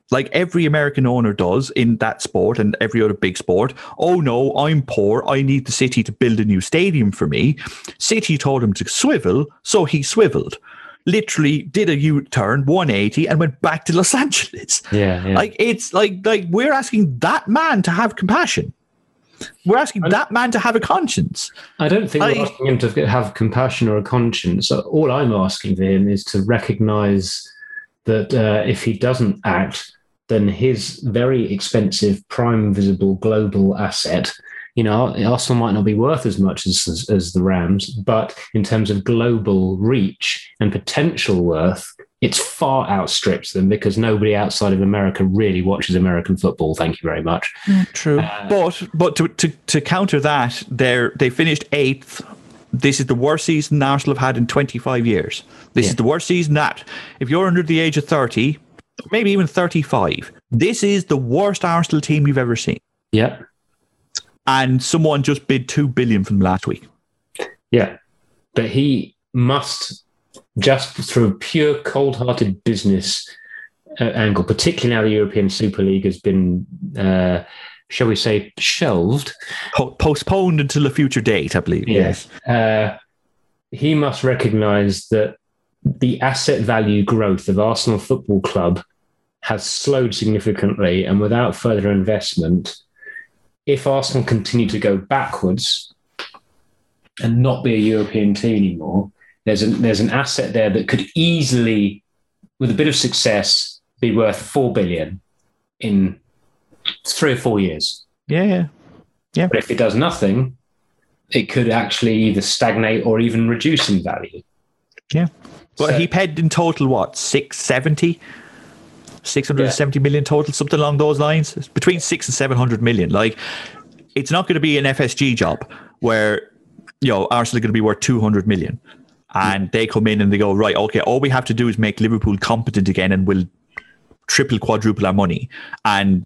like every American owner does in that sport and every other big sport. Oh no, I'm poor. I need the city to build a new stadium for me. City told him to swivel, so he swiveled. Literally did a U turn 180 and went back to Los Angeles. Yeah. yeah. Like it's like like we're asking that man to have compassion. We're asking that man to have a conscience. I don't think I- we're asking him to have compassion or a conscience. All I'm asking for him is to recognize that uh, if he doesn't act, then his very expensive, prime visible global asset, you know, Arsenal might not be worth as much as, as, as the Rams, but in terms of global reach and potential worth, it's far outstrips them because nobody outside of America really watches American football. Thank you very much. True. Uh, but but to, to to counter that, they're they finished eighth. This is the worst season Arsenal have had in 25 years. This Yeah. is the worst season that if you're under the age of 30, maybe even 35, this is the worst Arsenal team you've ever seen. Yep. And someone just bid 2 billion from last week. Yeah. But he must, just through pure cold hearted business uh, angle, particularly now the European Super League has been, uh, shall we say, shelved. Po- postponed until a future date, I believe. Yes. Uh, he must recognize that the asset value growth of Arsenal Football Club has slowed significantly, and without further investment, if Arsenal continue to go backwards and not be a European team anymore, there's an there's an asset there that could easily, with a bit of success, be worth four billion in three or four years. Yeah, yeah. yeah. But if it does nothing, it could actually either stagnate or even reduce in value. Yeah. But So- he paid in total what? 670? 670 million total, something along those lines. It's between six and 700 million. Like, it's not going to be an FSG job where, you know, Arsenal are going to be worth 200 million. Mm. And they come in and they go, right, okay, all we have to do is make Liverpool competent again and we'll triple, quadruple our money. And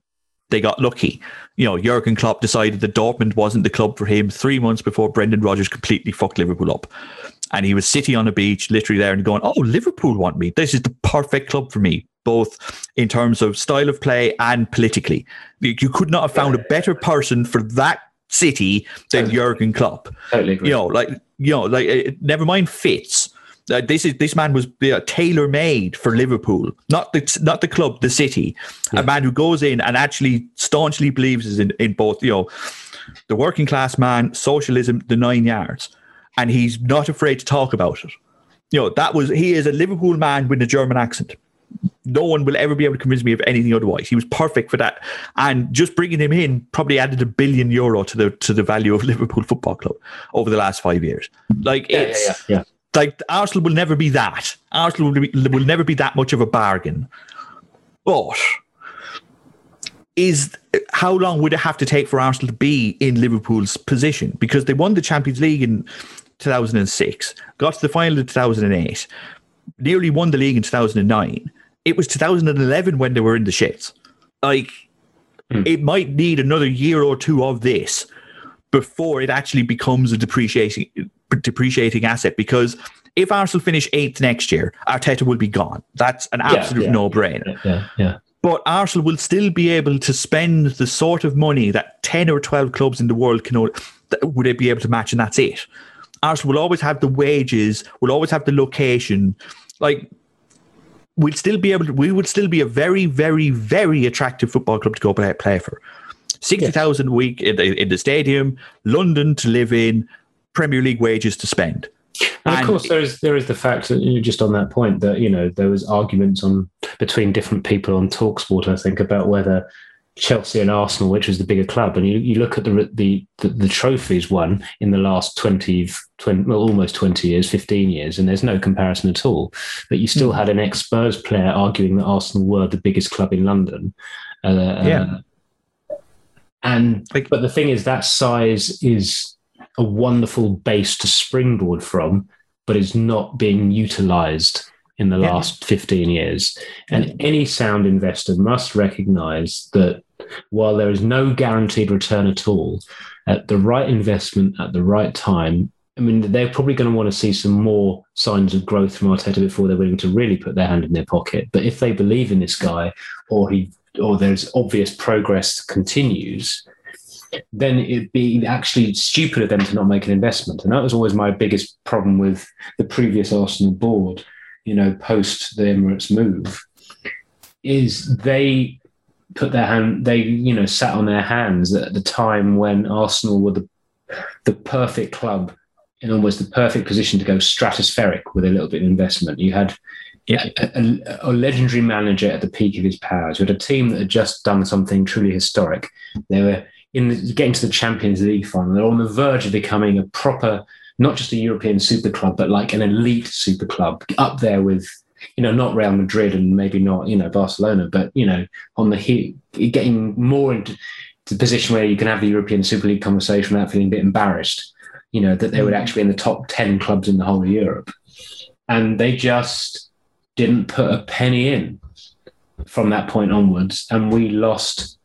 they got lucky. You know, Jurgen Klopp decided that Dortmund wasn't the club for him three months before Brendan Rodgers completely fucked Liverpool up. And he was sitting on a beach, literally there, and going, "Oh, Liverpool want me. This is the perfect club for me, both in terms of style of play and politically. You you could not have found a better person for that city than Jurgen Klopp. Totally agree. You know, like you know, like never mind Fitz. Uh, this is this man was uh, tailor made for Liverpool, not the not the club, the city. A man who goes in and actually staunchly believes in in both, you know, the working class man, socialism, the nine yards, and he's not afraid to talk about it. You know, that was he is a Liverpool man with a German accent. No one will ever be able to convince me of anything otherwise. He was perfect for that, and just bringing him in probably added a billion euro to the to the value of Liverpool Football Club over the last five years. Like yeah, it's yeah, yeah, like Arsenal will never be that. Arsenal will, be, will never be that much of a bargain. But is how long would it have to take for Arsenal to be in Liverpool's position? Because they won the Champions League in 2006, got to the final in 2008, nearly won the league in 2009. It was 2011 when they were in the shits. Like, hmm. it might need another year or two of this before it actually becomes a depreciating depreciating asset because if Arsenal finish eighth next year, Arteta will be gone. That's an absolute yeah. no brainer. yeah, yeah. But Arsenal will still be able to spend the sort of money that 10 or 12 clubs in the world can only, would they be able to match, and that's it. Arsenal will always have the wages, will always have the location. Like, we'll still be able to, we would still be a very, very, very attractive football club to go play, play for. 60,000 a week in the, in the stadium, London to live in, Premier League wages to spend. And of course, there is there is the fact that you know, just on that point that you know there was arguments on between different people on Talksport, I think, about whether Chelsea and Arsenal, which was the bigger club, and you, you look at the, the the the trophies won in the last 20, 20 well, almost twenty years, fifteen years, and there's no comparison at all. But you still had an ex Spurs player arguing that Arsenal were the biggest club in London. Uh, Yeah. and but the thing is, that size is a wonderful base to springboard from, but it's not being utilized in the Yeah. last 15 years. And any sound investor must recognize that while there is no guaranteed return at all, at the right investment at the right time, I mean, they're probably going to want to see some more signs of growth from Arteta before they're willing to really put their hand in their pocket. But if they believe in this guy, or he, or there's obvious progress continues, then it'd be actually stupid of them to not make an investment. And that was always my biggest problem with the previous Arsenal board, you know, post the Emirates move, is they put their hand, they, you know, sat on their hands at the time when Arsenal were the, the perfect club in almost the perfect position to go stratospheric with a little bit of investment. You had Yeah. a, a, a legendary manager at the peak of his powers. You had a team that had just done something truly historic. They were in the, getting to the Champions League final. They're on the verge of becoming a proper, not just a European super club, but like an elite super club up there with, you know, not Real Madrid and maybe not, you know, Barcelona, but, you know, on the heat, getting more into the position where you can have the European Super League conversation without feeling a bit embarrassed, you know, that they would mm. actually be in the top 10 clubs in the whole of Europe. And they just didn't put a penny in from that point onwards. And we lost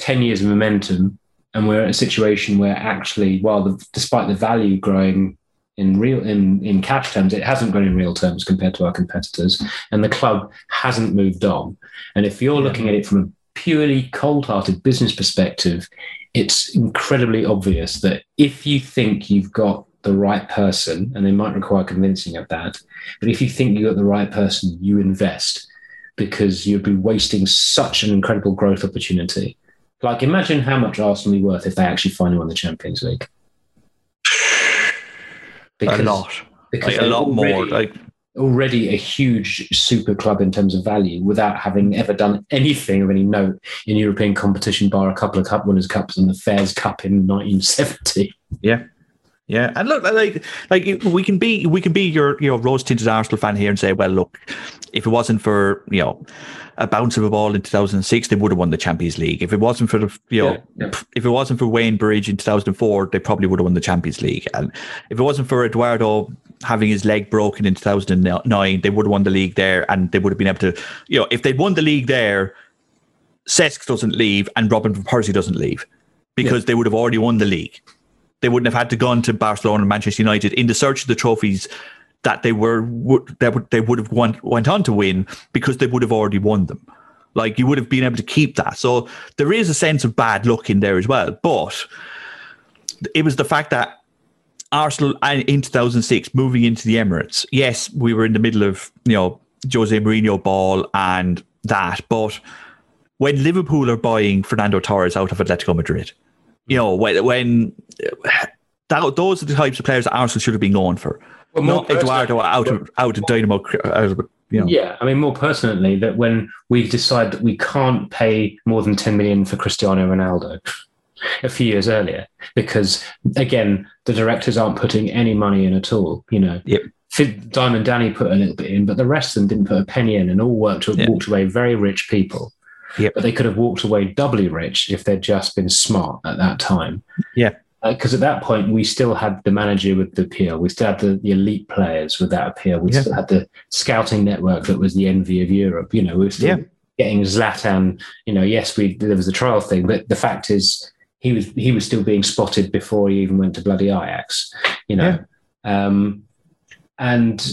10 years of momentum. And we're in a situation where actually, while the, despite the value growing in real in, in cash terms, it hasn't grown in real terms compared to our competitors. And the club hasn't moved on. And if you're looking at it from a purely cold-hearted business perspective, it's incredibly obvious that if you think you've got the right person, and they might require convincing of that, but if you think you've got the right person, you invest because you'd be wasting such an incredible growth opportunity. Like, imagine how much Arsenal be worth if they actually finally won the Champions League. a lot, because like a lot more. Like already a huge super club in terms of value without having ever done anything of any note in European competition, bar a couple of Cup Winners' Cups and the Fairs Cup in 1970. Yeah. Yeah, and look, like, like we can be, we can be your, you know, rose tinted Arsenal fan here and say, well, look, if it wasn't for, you know, a bounce of a ball in 2006, they would have won the Champions League. If it wasn't for the, you know, Yeah, yeah. if it wasn't for Wayne Bridge in 2004, they probably would have won the Champions League. And if it wasn't for Eduardo having his leg broken in 2009, they would have won the league there, and they would have been able to, you know, if they'd won the league there, Cesc doesn't leave and Robin van Persie doesn't leave because they would have already won the league they wouldn't have had to gone to Barcelona and Manchester United in the search of the trophies that they were would that would they would have won, went on to win because they would have already won them. Like you would have been able to keep that. So there is a sense of bad luck in there as well. But it was the fact that Arsenal uh, in 2006 moving into the Emirates. Yes, we were in the middle of you know Jose Mourinho ball and that, but when Liverpool are buying Fernando Torres out of Atletico Madrid, you know when when that, those are the types of players that Arsenal should have been going for. Well, Not Eduardo out of out of Dynamo, out of, you know. Yeah, I mean, more personally, that when we decide that we can't pay more than 10 million for Cristiano Ronaldo a few years earlier, because again, the directors aren't putting any money in at all, you know. Yep. Diamond Danny put a little bit in, but the rest of them didn't put a penny in and all worked, Yeah. walked away very rich people. Yep. But they could have walked away doubly rich if they'd just been smart at that time. Yeah. Because at that point, we still had the manager with the appeal. We still had the, the elite players with that appeal. We Yeah. still had the scouting network that was the envy of Europe. You know, we were still Yeah. getting Zlatan. You know, yes, we there was the trial thing, but the fact is, he was he was still being spotted before he even went to bloody Ajax. You know, um, and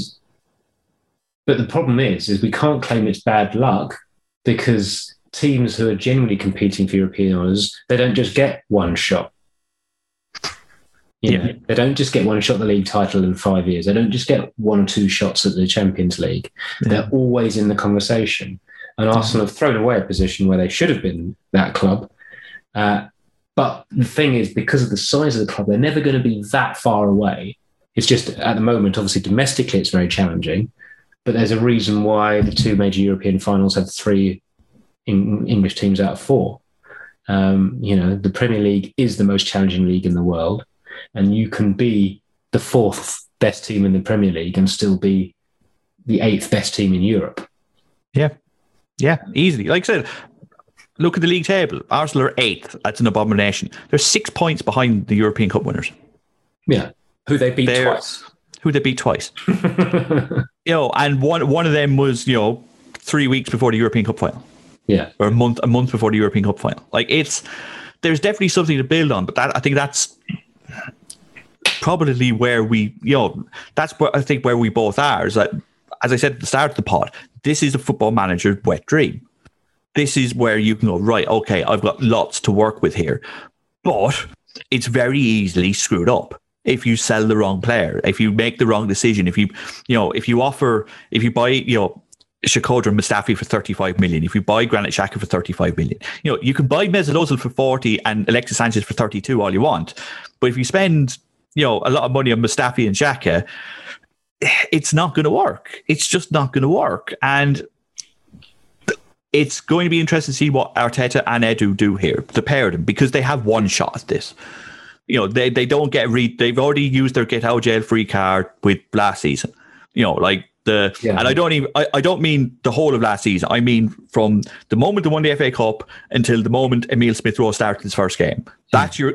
but the problem is, is we can't claim it's bad luck because teams who are genuinely competing for European honours, they don't just get one shot. You Yeah. know, they don't just get one shot at the league title in five years. They don't just get one or two shots at the Champions League. They're always in the conversation. And Arsenal have thrown away a position where they should have been that club. Uh, but the thing is, because of the size of the club, they're never going to be that far away. It's just at the moment, obviously, domestically, it's very challenging. But there's a reason why the two major European finals have three in, English teams out of four. Um, you know, the Premier League is the most challenging league in the world, and you can be the fourth best team in the Premier League and still be the eighth best team in Europe. Yeah, yeah, easily. Like I said, look at the league table. Arsenal are eighth. That's an abomination. They're six points behind the European Cup winners. Yeah, who they beat They're- twice. Who they beat twice. you know, and one one of them was you know three weeks before the European Cup final. Yeah, or a month a month before the European Cup final. Like it's there's definitely something to build on, but that I think that's probably where we you know that's where I think where we both are is that as I said at the start of the pod, this is a football manager's wet dream. This is where you can go right. Okay, I've got lots to work with here, but it's very easily screwed up if you sell the wrong player, if you make the wrong decision, if you you know if you offer if you buy you know Shkodran Mustafi for 35 million. If you buy Granit Xhaka for 35 million, you know, you can buy Mesut Ozil for 40 and Alexis Sanchez for 32 all you want. But if you spend, you know, a lot of money on Mustafi and Xhaka, it's not going to work. It's just not going to work. And it's going to be interesting to see what Arteta and Edu do here, the pair of them, because they have one shot at this. You know, they, they don't get re they've already used their get out jail free card with last season. You know, like the Yeah. and I don't even I, I don't mean the whole of last season. I mean from the moment they won the FA Cup until the moment Emil Smith Rowe started his first game. That's your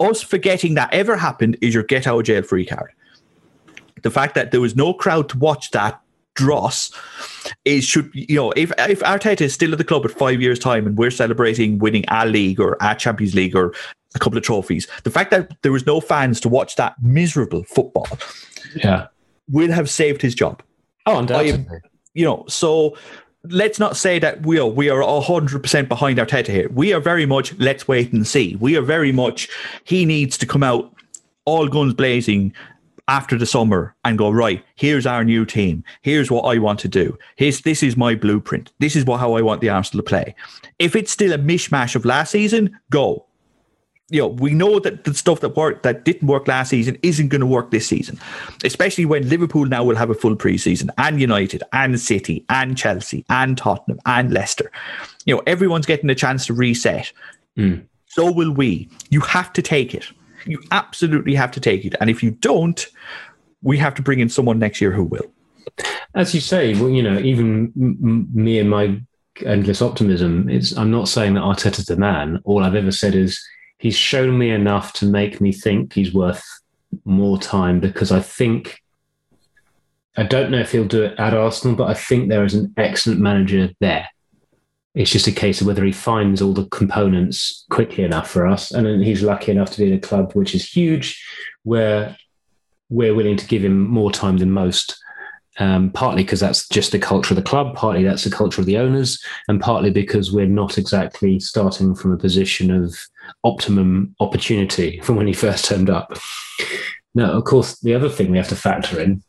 us forgetting that ever happened is your get out of jail free card. The fact that there was no crowd to watch that dross is should you know if if Arteta is still at the club at five years time and we're celebrating winning a league or a Champions League or a couple of trophies, the fact that there was no fans to watch that miserable football yeah. will have saved his job Oh, undoubtedly. you know, so let's not say that we are we are hundred percent behind Arteta here. We are very much let's wait and see. We are very much he needs to come out all guns blazing after the summer and go right. Here's our new team. Here's what I want to do. Here's this is my blueprint. This is what how I want the Arsenal to play. If it's still a mishmash of last season, go you know, we know that the stuff that worked that didn't work last season isn't going to work this season, especially when Liverpool now will have a full preseason, and United, and City, and Chelsea, and Tottenham, and Leicester. You know, everyone's getting a chance to reset. Mm. So will we. You have to take it. You absolutely have to take it. And if you don't, we have to bring in someone next year who will. As you say, well, you know, even m- me and my endless optimism, it's, I'm not saying that Arteta's the man. All I've ever said is he's shown me enough to make me think he's worth more time because I think I don't know if he'll do it at Arsenal, but I think there is an excellent manager there. It's just a case of whether he finds all the components quickly enough for us. And then he's lucky enough to be in a club which is huge, where we're willing to give him more time than most. Um, partly because that's just the culture of the club, partly that's the culture of the owners, and partly because we're not exactly starting from a position of optimum opportunity from when he first turned up. Now, of course, the other thing we have to factor in,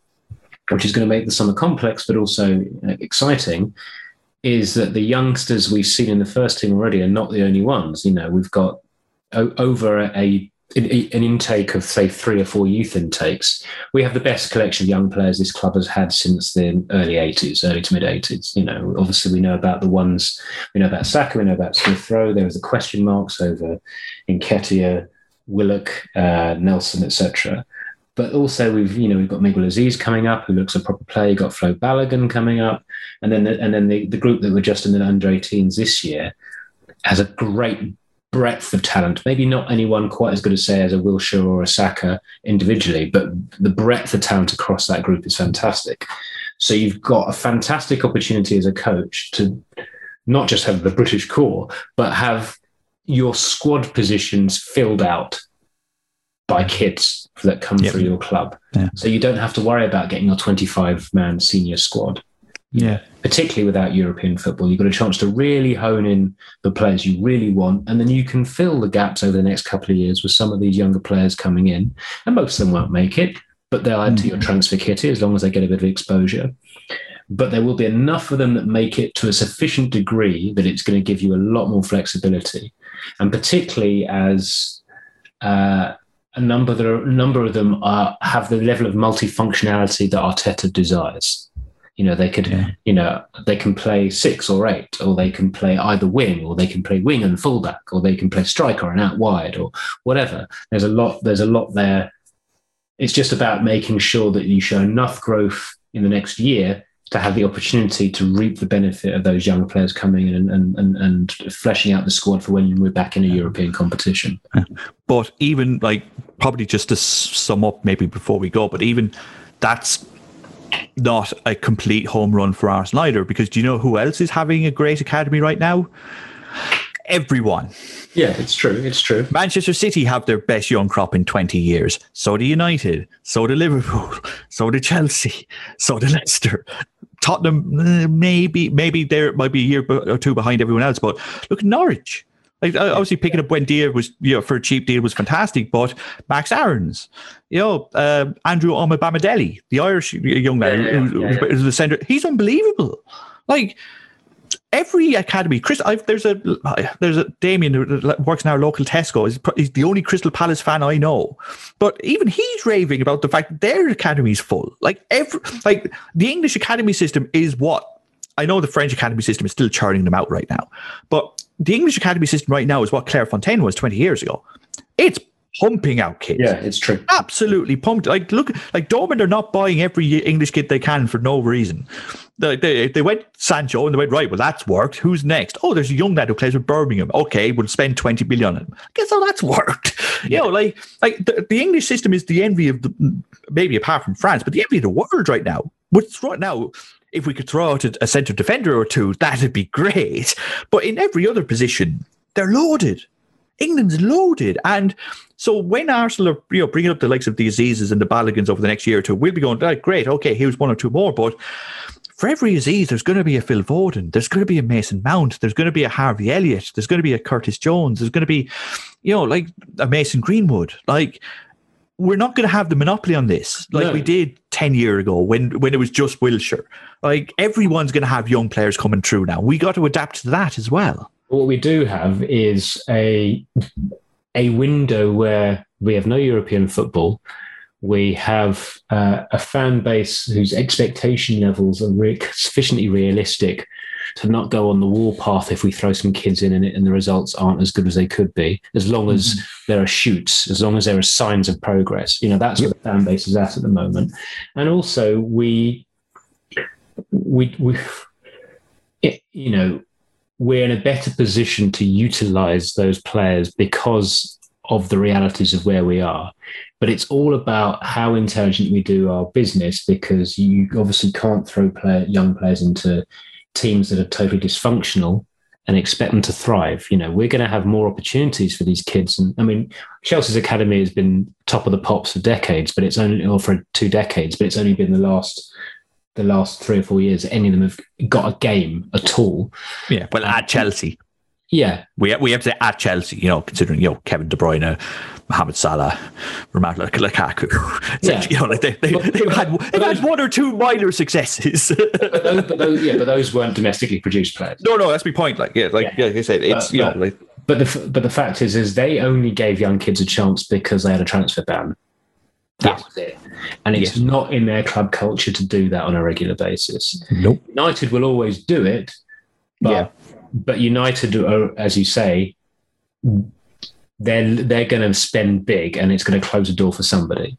which is going to make the summer complex but also uh, exciting, is that the youngsters we've seen in the first team already are not the only ones. You know, we've got over a an intake of say three or four youth intakes. We have the best collection of young players this club has had since the early 80s, early to mid 80s. You know, obviously we know about the ones we know about Saka, we know about Smith Rowe. There was the question marks over Nketiah, Willock, uh, Nelson, etc. But also we've you know we've got Miguel Azeez coming up, who looks a proper player. You've got Flo Balogun coming up, and then the, and then the, the group that were just in the under 18s this year has a great breadth of talent. Maybe not anyone quite as good as say as a Wilshere or a Saka individually, but the breadth of talent across that group is fantastic. So you've got a fantastic opportunity as a coach to not just have the British core, but have your squad positions filled out by kids that come Yep. through your club. Yeah. So you don't have to worry about getting your 25 man senior squad Yeah. particularly without European football. You've got a chance to really hone in the players you really want, and then you can fill the gaps over the next couple of years with some of these younger players coming in. And most of them won't make it, but they'll add to your transfer kitty as long as they get a bit of exposure. But there will be enough of them that make it to a sufficient degree that it's going to give you a lot more flexibility, and particularly as uh, a number that are, a number of them are have the level of multifunctionality that Arteta desires. You know, they could, Yeah. you know, they can play six or eight, or they can play either wing, or they can play wing and fullback, or they can play striker and out wide, or whatever. There's a lot. There's a lot there. It's just about making sure that you show enough growth in the next year to have the opportunity to reap the benefit of those young players coming in and, and, and, and fleshing out the squad for when we're back in a European competition. But even like probably just to sum up, maybe before we go, but even that's not a complete home run for Arsenal either. Because do you know who else is having a great academy right now? Everyone. Yeah, it's true. It's true. Manchester City have their best young crop in 20 years. So do United. So do Liverpool. So do Chelsea. So do Leicester. Tottenham, eh, maybe, maybe there might be a year or two behind everyone else. But look, Norwich. Like obviously picking up Buendia was you know for a cheap deal was fantastic, but Max Aarons, you know uh, Andrew Omobamidele, the Irish young man yeah, yeah, who, yeah, the centre, he's unbelievable. Like every academy, Chris, I've, there's a there's a Damien who works in our local Tesco. He's, he's, the only Crystal Palace fan I know, but even he's raving about the fact their academy's full. Like every like the English academy system is what I know. The French academy system is still churning them out right now, but the English academy system right now is what Claire Fontaine was 20 years ago. It's pumping out kids. Yeah, it's true. Absolutely pumped. Like, look, like Dortmund are not buying every English kid they can for no reason. They, they, they went Sancho and they went, right, well, that's worked. Who's next? Oh, there's a young lad who plays with Birmingham. Okay, we'll spend 20 billion on him. Guess how that's worked. Yeah. You know, like, like the, the English system is the envy of the, maybe apart from France, but the envy of the world right now. What's right now, if we could throw out a, a centre defender or two, that'd be great. But in every other position, they're loaded. England's loaded. And so when Arsenal are you know, bringing up the likes of the Azeezes and the Baloguns over the next year or two, we'll be going, right, great, okay, here's one or two more. But for every Azeez, there's going to be a Phil Foden, there's going to be a Mason Mount, there's going to be a Harvey Elliott, there's going to be a Curtis Jones, there's going to be, you know, like a Mason Greenwood. Like, we're not going to have the monopoly on this like no. we did 10 year ago when when it was just Wilshere. Like everyone's going to have young players coming through now. We got to adapt to that as well. What we do have is a a window where we have no European football. We have uh, a fan base whose expectation levels are re- sufficiently realistic to not go on the warpath if we throw some kids in and, it, and the results aren't as good as they could be, as long as mm-hmm. there are shoots, as long as there are signs of progress. You know, that's yep. where the fan base is at at the moment. And also, we, we, we, it, you know, we're in a better position to utilize those players because of the realities of where we are. But it's all about how intelligent we do our business because you obviously can't throw player, young players into teams that are totally dysfunctional and expect them to thrive. You know, we're going to have more opportunities for these kids. And I mean, Chelsea's academy has been top of the pops for decades, but it's only, or for two decades, but it's only been the last the last three or four years that any of them have got a game at all. Yeah, well, at um, Chelsea. Yeah, we have, we have to at Chelsea, you know, considering you know Kevin De Bruyne, Mohamed Salah, Romelu Lukaku. Yeah. You know, like they, they, but, they've, had, they've those, had one or two minor successes. but, those, but those, yeah, but those weren't domestically produced players. No, no, that's my point. Like, yeah, like yeah, I said, it's you know, like, but the but the fact is, is they only gave young kids a chance because they had a transfer ban. That yes. was it. And it's yes. not in their club culture to do that on a regular basis. Nope. United will always do it, but yeah. but United, are, as you say, they're they're going to spend big, and it's going to close the door for somebody.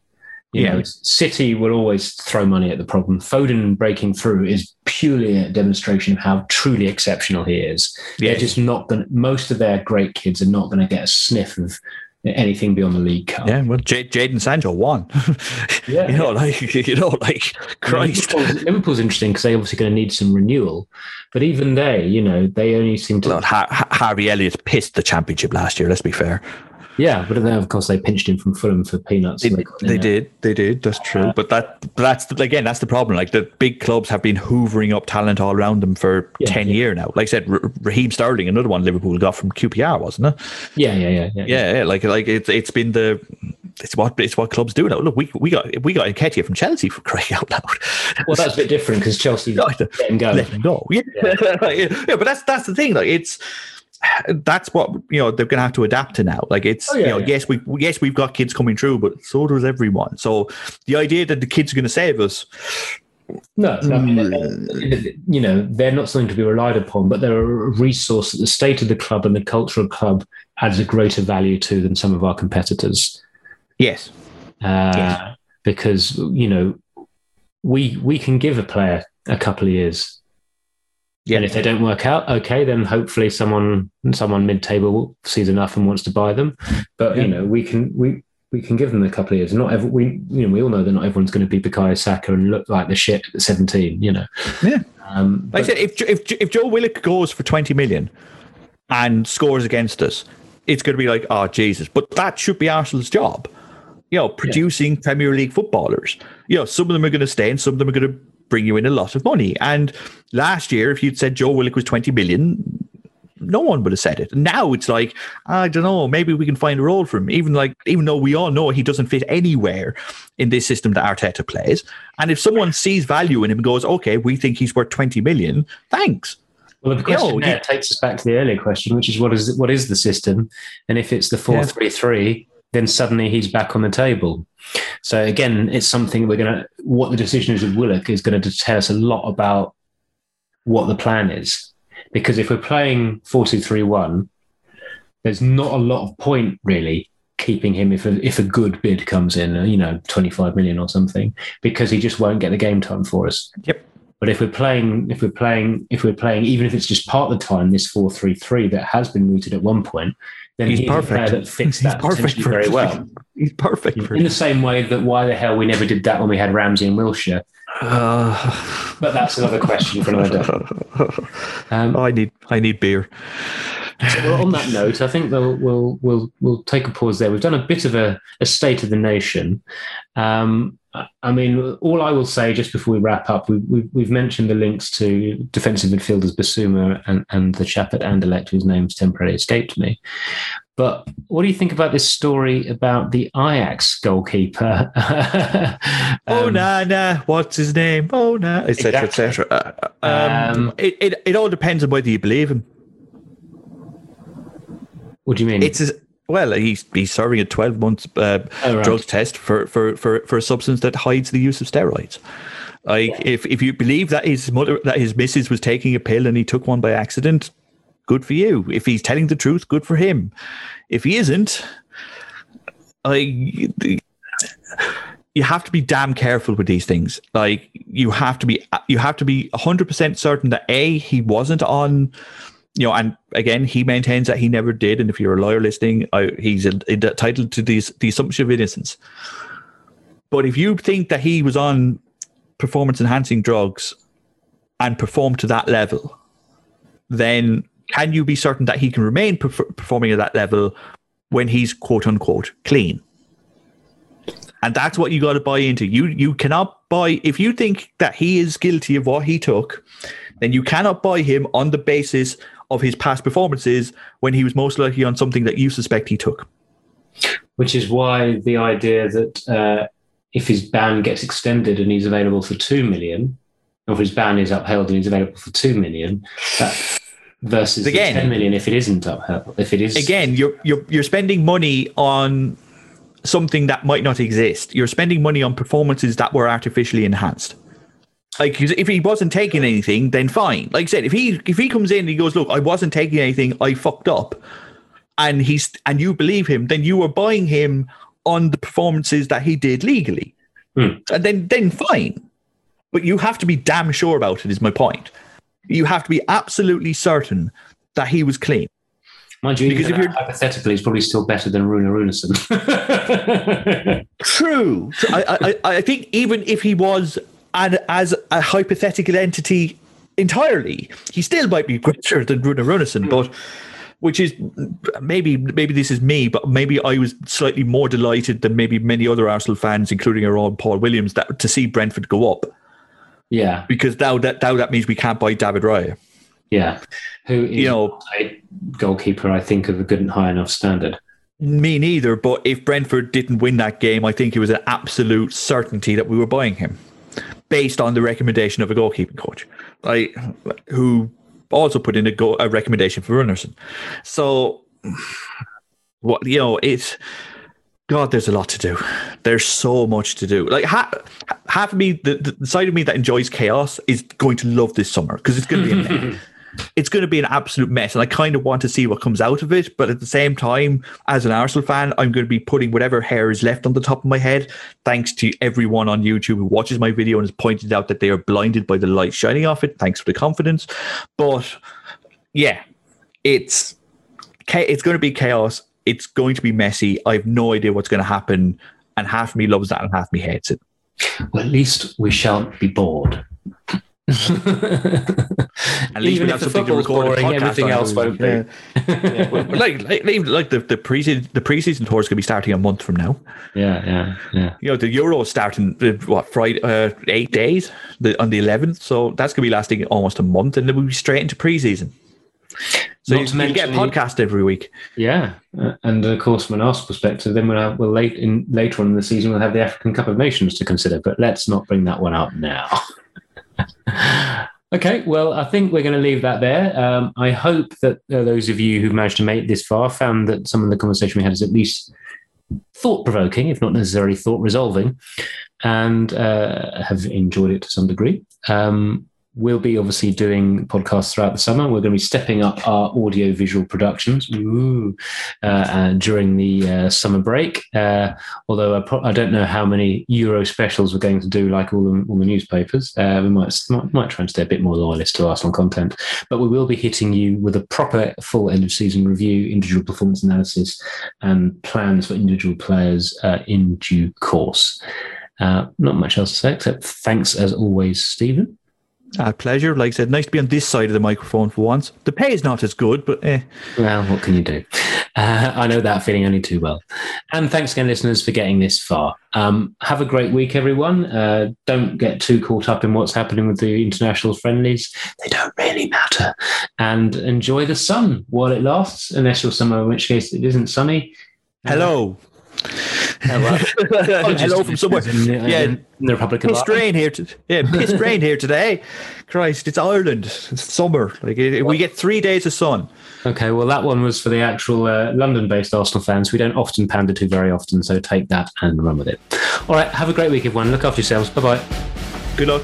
You yeah. know, City will always throw money at the problem. Foden breaking through is purely a demonstration of how truly exceptional he is. Yeah. They're just not going. Most of their great kids are not going to get a sniff of anything beyond the League Cup. Yeah, well, J- Jadon Sancho won. yeah, you know, like you know, like Christ. Liverpool's, Liverpool's interesting because they're obviously going to need some renewal, but even they, you know, they only seem to. Well, Har- Harvey Elliott pissed the championship last year. Let's be fair. Yeah, but then of course they pinched him from Fulham for peanuts. They, they did, they did. That's true. Uh, but that, that's again, that's the problem. Like the big clubs have been hoovering up talent all around them for yeah, ten yeah. years now. Like I said, Raheem Sterling, another one Liverpool got from QPR, wasn't it? Yeah, yeah, yeah, yeah. Yeah, yeah. Like, like it's it's been the it's what it's what clubs do now. Look, we we got we got Nketiah from Chelsea for crying out loud. Well, that's a bit different because Chelsea let him go. Let him go. Yeah. Yeah. yeah, but that's that's the thing. Like it's that's what you know they're going to have to adapt to now. Like it's oh, yeah, you know yeah. yes we yes we've got kids coming through, but so does everyone. So the idea that the kids are going to save us. No, no mm. you know they're not something to be relied upon, but they're a resource that the state of the club and the culture of the club adds a greater value to than some of our competitors. Yes, uh, yes. because you know we we can give a player a couple of years. Yeah. And if they don't work out, okay, then hopefully someone someone mid table sees enough and wants to buy them. But Yeah. you know, we can we we can give them a couple of years. Not every, we you know we all know that not everyone's going to be Bukayo Saka and look like the shit at seventeen. You know. Yeah. Um, Like I said, if if if Joe Willock goes for twenty million and scores against us, it's going to be like, oh Jesus! But that should be Arsenal's job. You know, producing Premier League footballers. You know, some of them are going to stay, and some of them are going to bring you in a lot of money. And last year, if you'd said Joe Willock was twenty million, no one would have said it. Now it's like, I don't know, maybe we can find a role for him. Even like, even though we all know he doesn't fit anywhere in this system that Arteta plays. And if someone sees value in him and goes, okay, we think he's worth 20 million, thanks. Well, the question Yo, there you- takes us back to the earlier question, which is what is what is the system? And if it's the four three three, then suddenly he's back on the table. So again, it's something we're gonna what the decision is with Willock is going to tell us a lot about what the plan is. Because if we're playing four two three one, there's not a lot of point really keeping him if a, if a good bid comes in, uh, you know, 25 million or something, because he just won't get the game time for us. Yep. But if we're playing, if we're playing, if we're playing, even if it's just part of the time, this four three three that has been mooted at one point, then He's he's, a player perfect. that fits that perfect very well. He's perfect for In the same way that why the hell we never did that when we had Ramsey and Wilshere, uh, but that's another question for another day. Um, I need I need beer. So, well, on that note, I think we'll we'll we'll we'll take a pause there. We've done a bit of a, a state of the nation. Um, I- I mean, all I will say just before we wrap up, we, we, we've mentioned the links to defensive midfielders Bissouma and, and the chap at Anderlecht whose name's temporarily escaped me. But what do you think about this story about the Ajax goalkeeper? oh Um, nah nah, what's his name? Oh nah, etc. Exactly. etc. Um, Um, it, it it all depends on whether you believe him. What do you mean? It's as, well, he's he's serving a twelve month uh, Oh, right. drugs test for, for for for a substance that hides the use of steroids. Like if if you believe that his mother that his missus was taking a pill and he took one by accident, good for you. If he's telling the truth, good for him. If he isn't, I you have to be damn careful with these things. Like you have to be you have to be hundred percent certain that a he wasn't on. You know, and again, he maintains that he never did. And if you're a lawyer listening, I, he's entitled to these the assumption of innocence. But if you think that he was on performance enhancing drugs and performed to that level, then can you be certain that he can remain perf- performing at that level when he's quote unquote clean? And that's what you got to buy into. You you cannot buy if you think that he is guilty of what he took, then you cannot buy him on the basis of his past performances when he was most likely on something that you suspect he took. which is why the idea that uh, if his ban gets extended and he's available for two million, or if his ban is upheld and he's available for two million, that versus Again- ten million if it isn't upheld, if it is Again, you're you're you're spending money on something that might not exist. You're spending money on performances that were artificially enhanced. Like if he wasn't taking anything, then fine. Like I said, if he if he comes in and he goes, "Look, I wasn't taking anything. I fucked up," and he's and you believe him, then you are buying him on the performances that he did legally, Hmm. and then then fine. But you have to be damn sure about it. Is my point. You have to be absolutely certain that he was clean. mind you, because if you're- hypothetically, he's probably still better than Runar Runarsson. True. So I, I, I think even if he was an, as a hypothetical entity entirely, he still might be greater than Runar Runarsson, hmm. but which is maybe maybe this is me, but maybe I was slightly more delighted than maybe many other Arsenal fans, including our own Paul Williams, that to see Brentford go up yeah, because now that now that means we can't buy David Raya. yeah. Who is You know, a goalkeeper? I think of a good and high enough standard. me neither. But if Brentford didn't win that game, I think it was an absolute certainty that we were buying him, based on the recommendation of a goalkeeping coach, like who also put in a, go- a recommendation for Runarsson. So, what you know, it's God. There's a lot to do. There's so much to do. Like ha- half of me, the, the side of me that enjoys chaos is going to love this summer because it's going to be. it's going to be an absolute mess. And I kind of want to see what comes out of it. But at the same time, as an Arsenal fan, I'm going to be putting whatever hair is left on the top of my head, thanks to everyone on YouTube who watches my video and has pointed out that they are blinded by the light shining off it. Thanks for the confidence. But yeah, it's it's going to be chaos. It's going to be messy. I have no idea what's going to happen. And half me loves that and half me hates it. Well, at least we shan't be bored. At least Even we if have the something to football's record a boring, everything else won't be. Yeah. Yeah, well, like, like, like the the preseason the preseason tour is going to be starting a month from now. Yeah, yeah, yeah. You know, the Euro is starting what Friday, uh, eight days the, on the eleventh. So that's going to be lasting almost a month, and then we'll be straight into preseason. So Not you, to you get a podcast every week. Yeah, uh, and of course, from an Arsenal perspective, then we'll, have, we'll late in later on in the season we'll have the African Cup of Nations to consider. But let's not bring that one up now. okay, well, I think we're going to leave that there. Um, I hope that uh, those of you who managed to make this far found that some of the conversation we had is at least thought provoking, if not necessarily thought resolving, and uh, have enjoyed it to some degree. Um, we'll be obviously doing podcasts throughout the summer. We're going to be stepping up our audio visual productions ooh, uh, uh, during the uh, summer break. Uh, although I, pro- I don't know how many Euro specials we're going to do, like all the, all the newspapers. Uh, we might, might might try and stay a bit more loyalist to Arsenal content, but we will be hitting you with a proper full end of season review, individual performance analysis, and plans for individual players in due course. Not much else to say except thanks as always, Stephen. A pleasure. Like I said, nice to be on this side of the microphone for once. The pay is not as good, but eh. Well, what can you do? Uh, I know that feeling only too well. And thanks again, listeners, for getting this far. Um, have a great week, everyone. Uh, don't get too caught up in what's happening with the international friendlies. They don't really matter. And enjoy the sun while it lasts, unless you're somewhere in which case it isn't sunny. Hello. Hello, Hello from somewhere. In, uh, Yeah. in the Republic of Ireland. rain here. To, yeah, pissed rain here today. Christ, it's Ireland. It's summer. Like it, we get three days of sun. Okay, well, that one was for the actual uh, London based Arsenal fans. We don't often pander to very often, so take that and run with it. All right, have a great week, everyone. Look after yourselves. Bye bye. Good luck.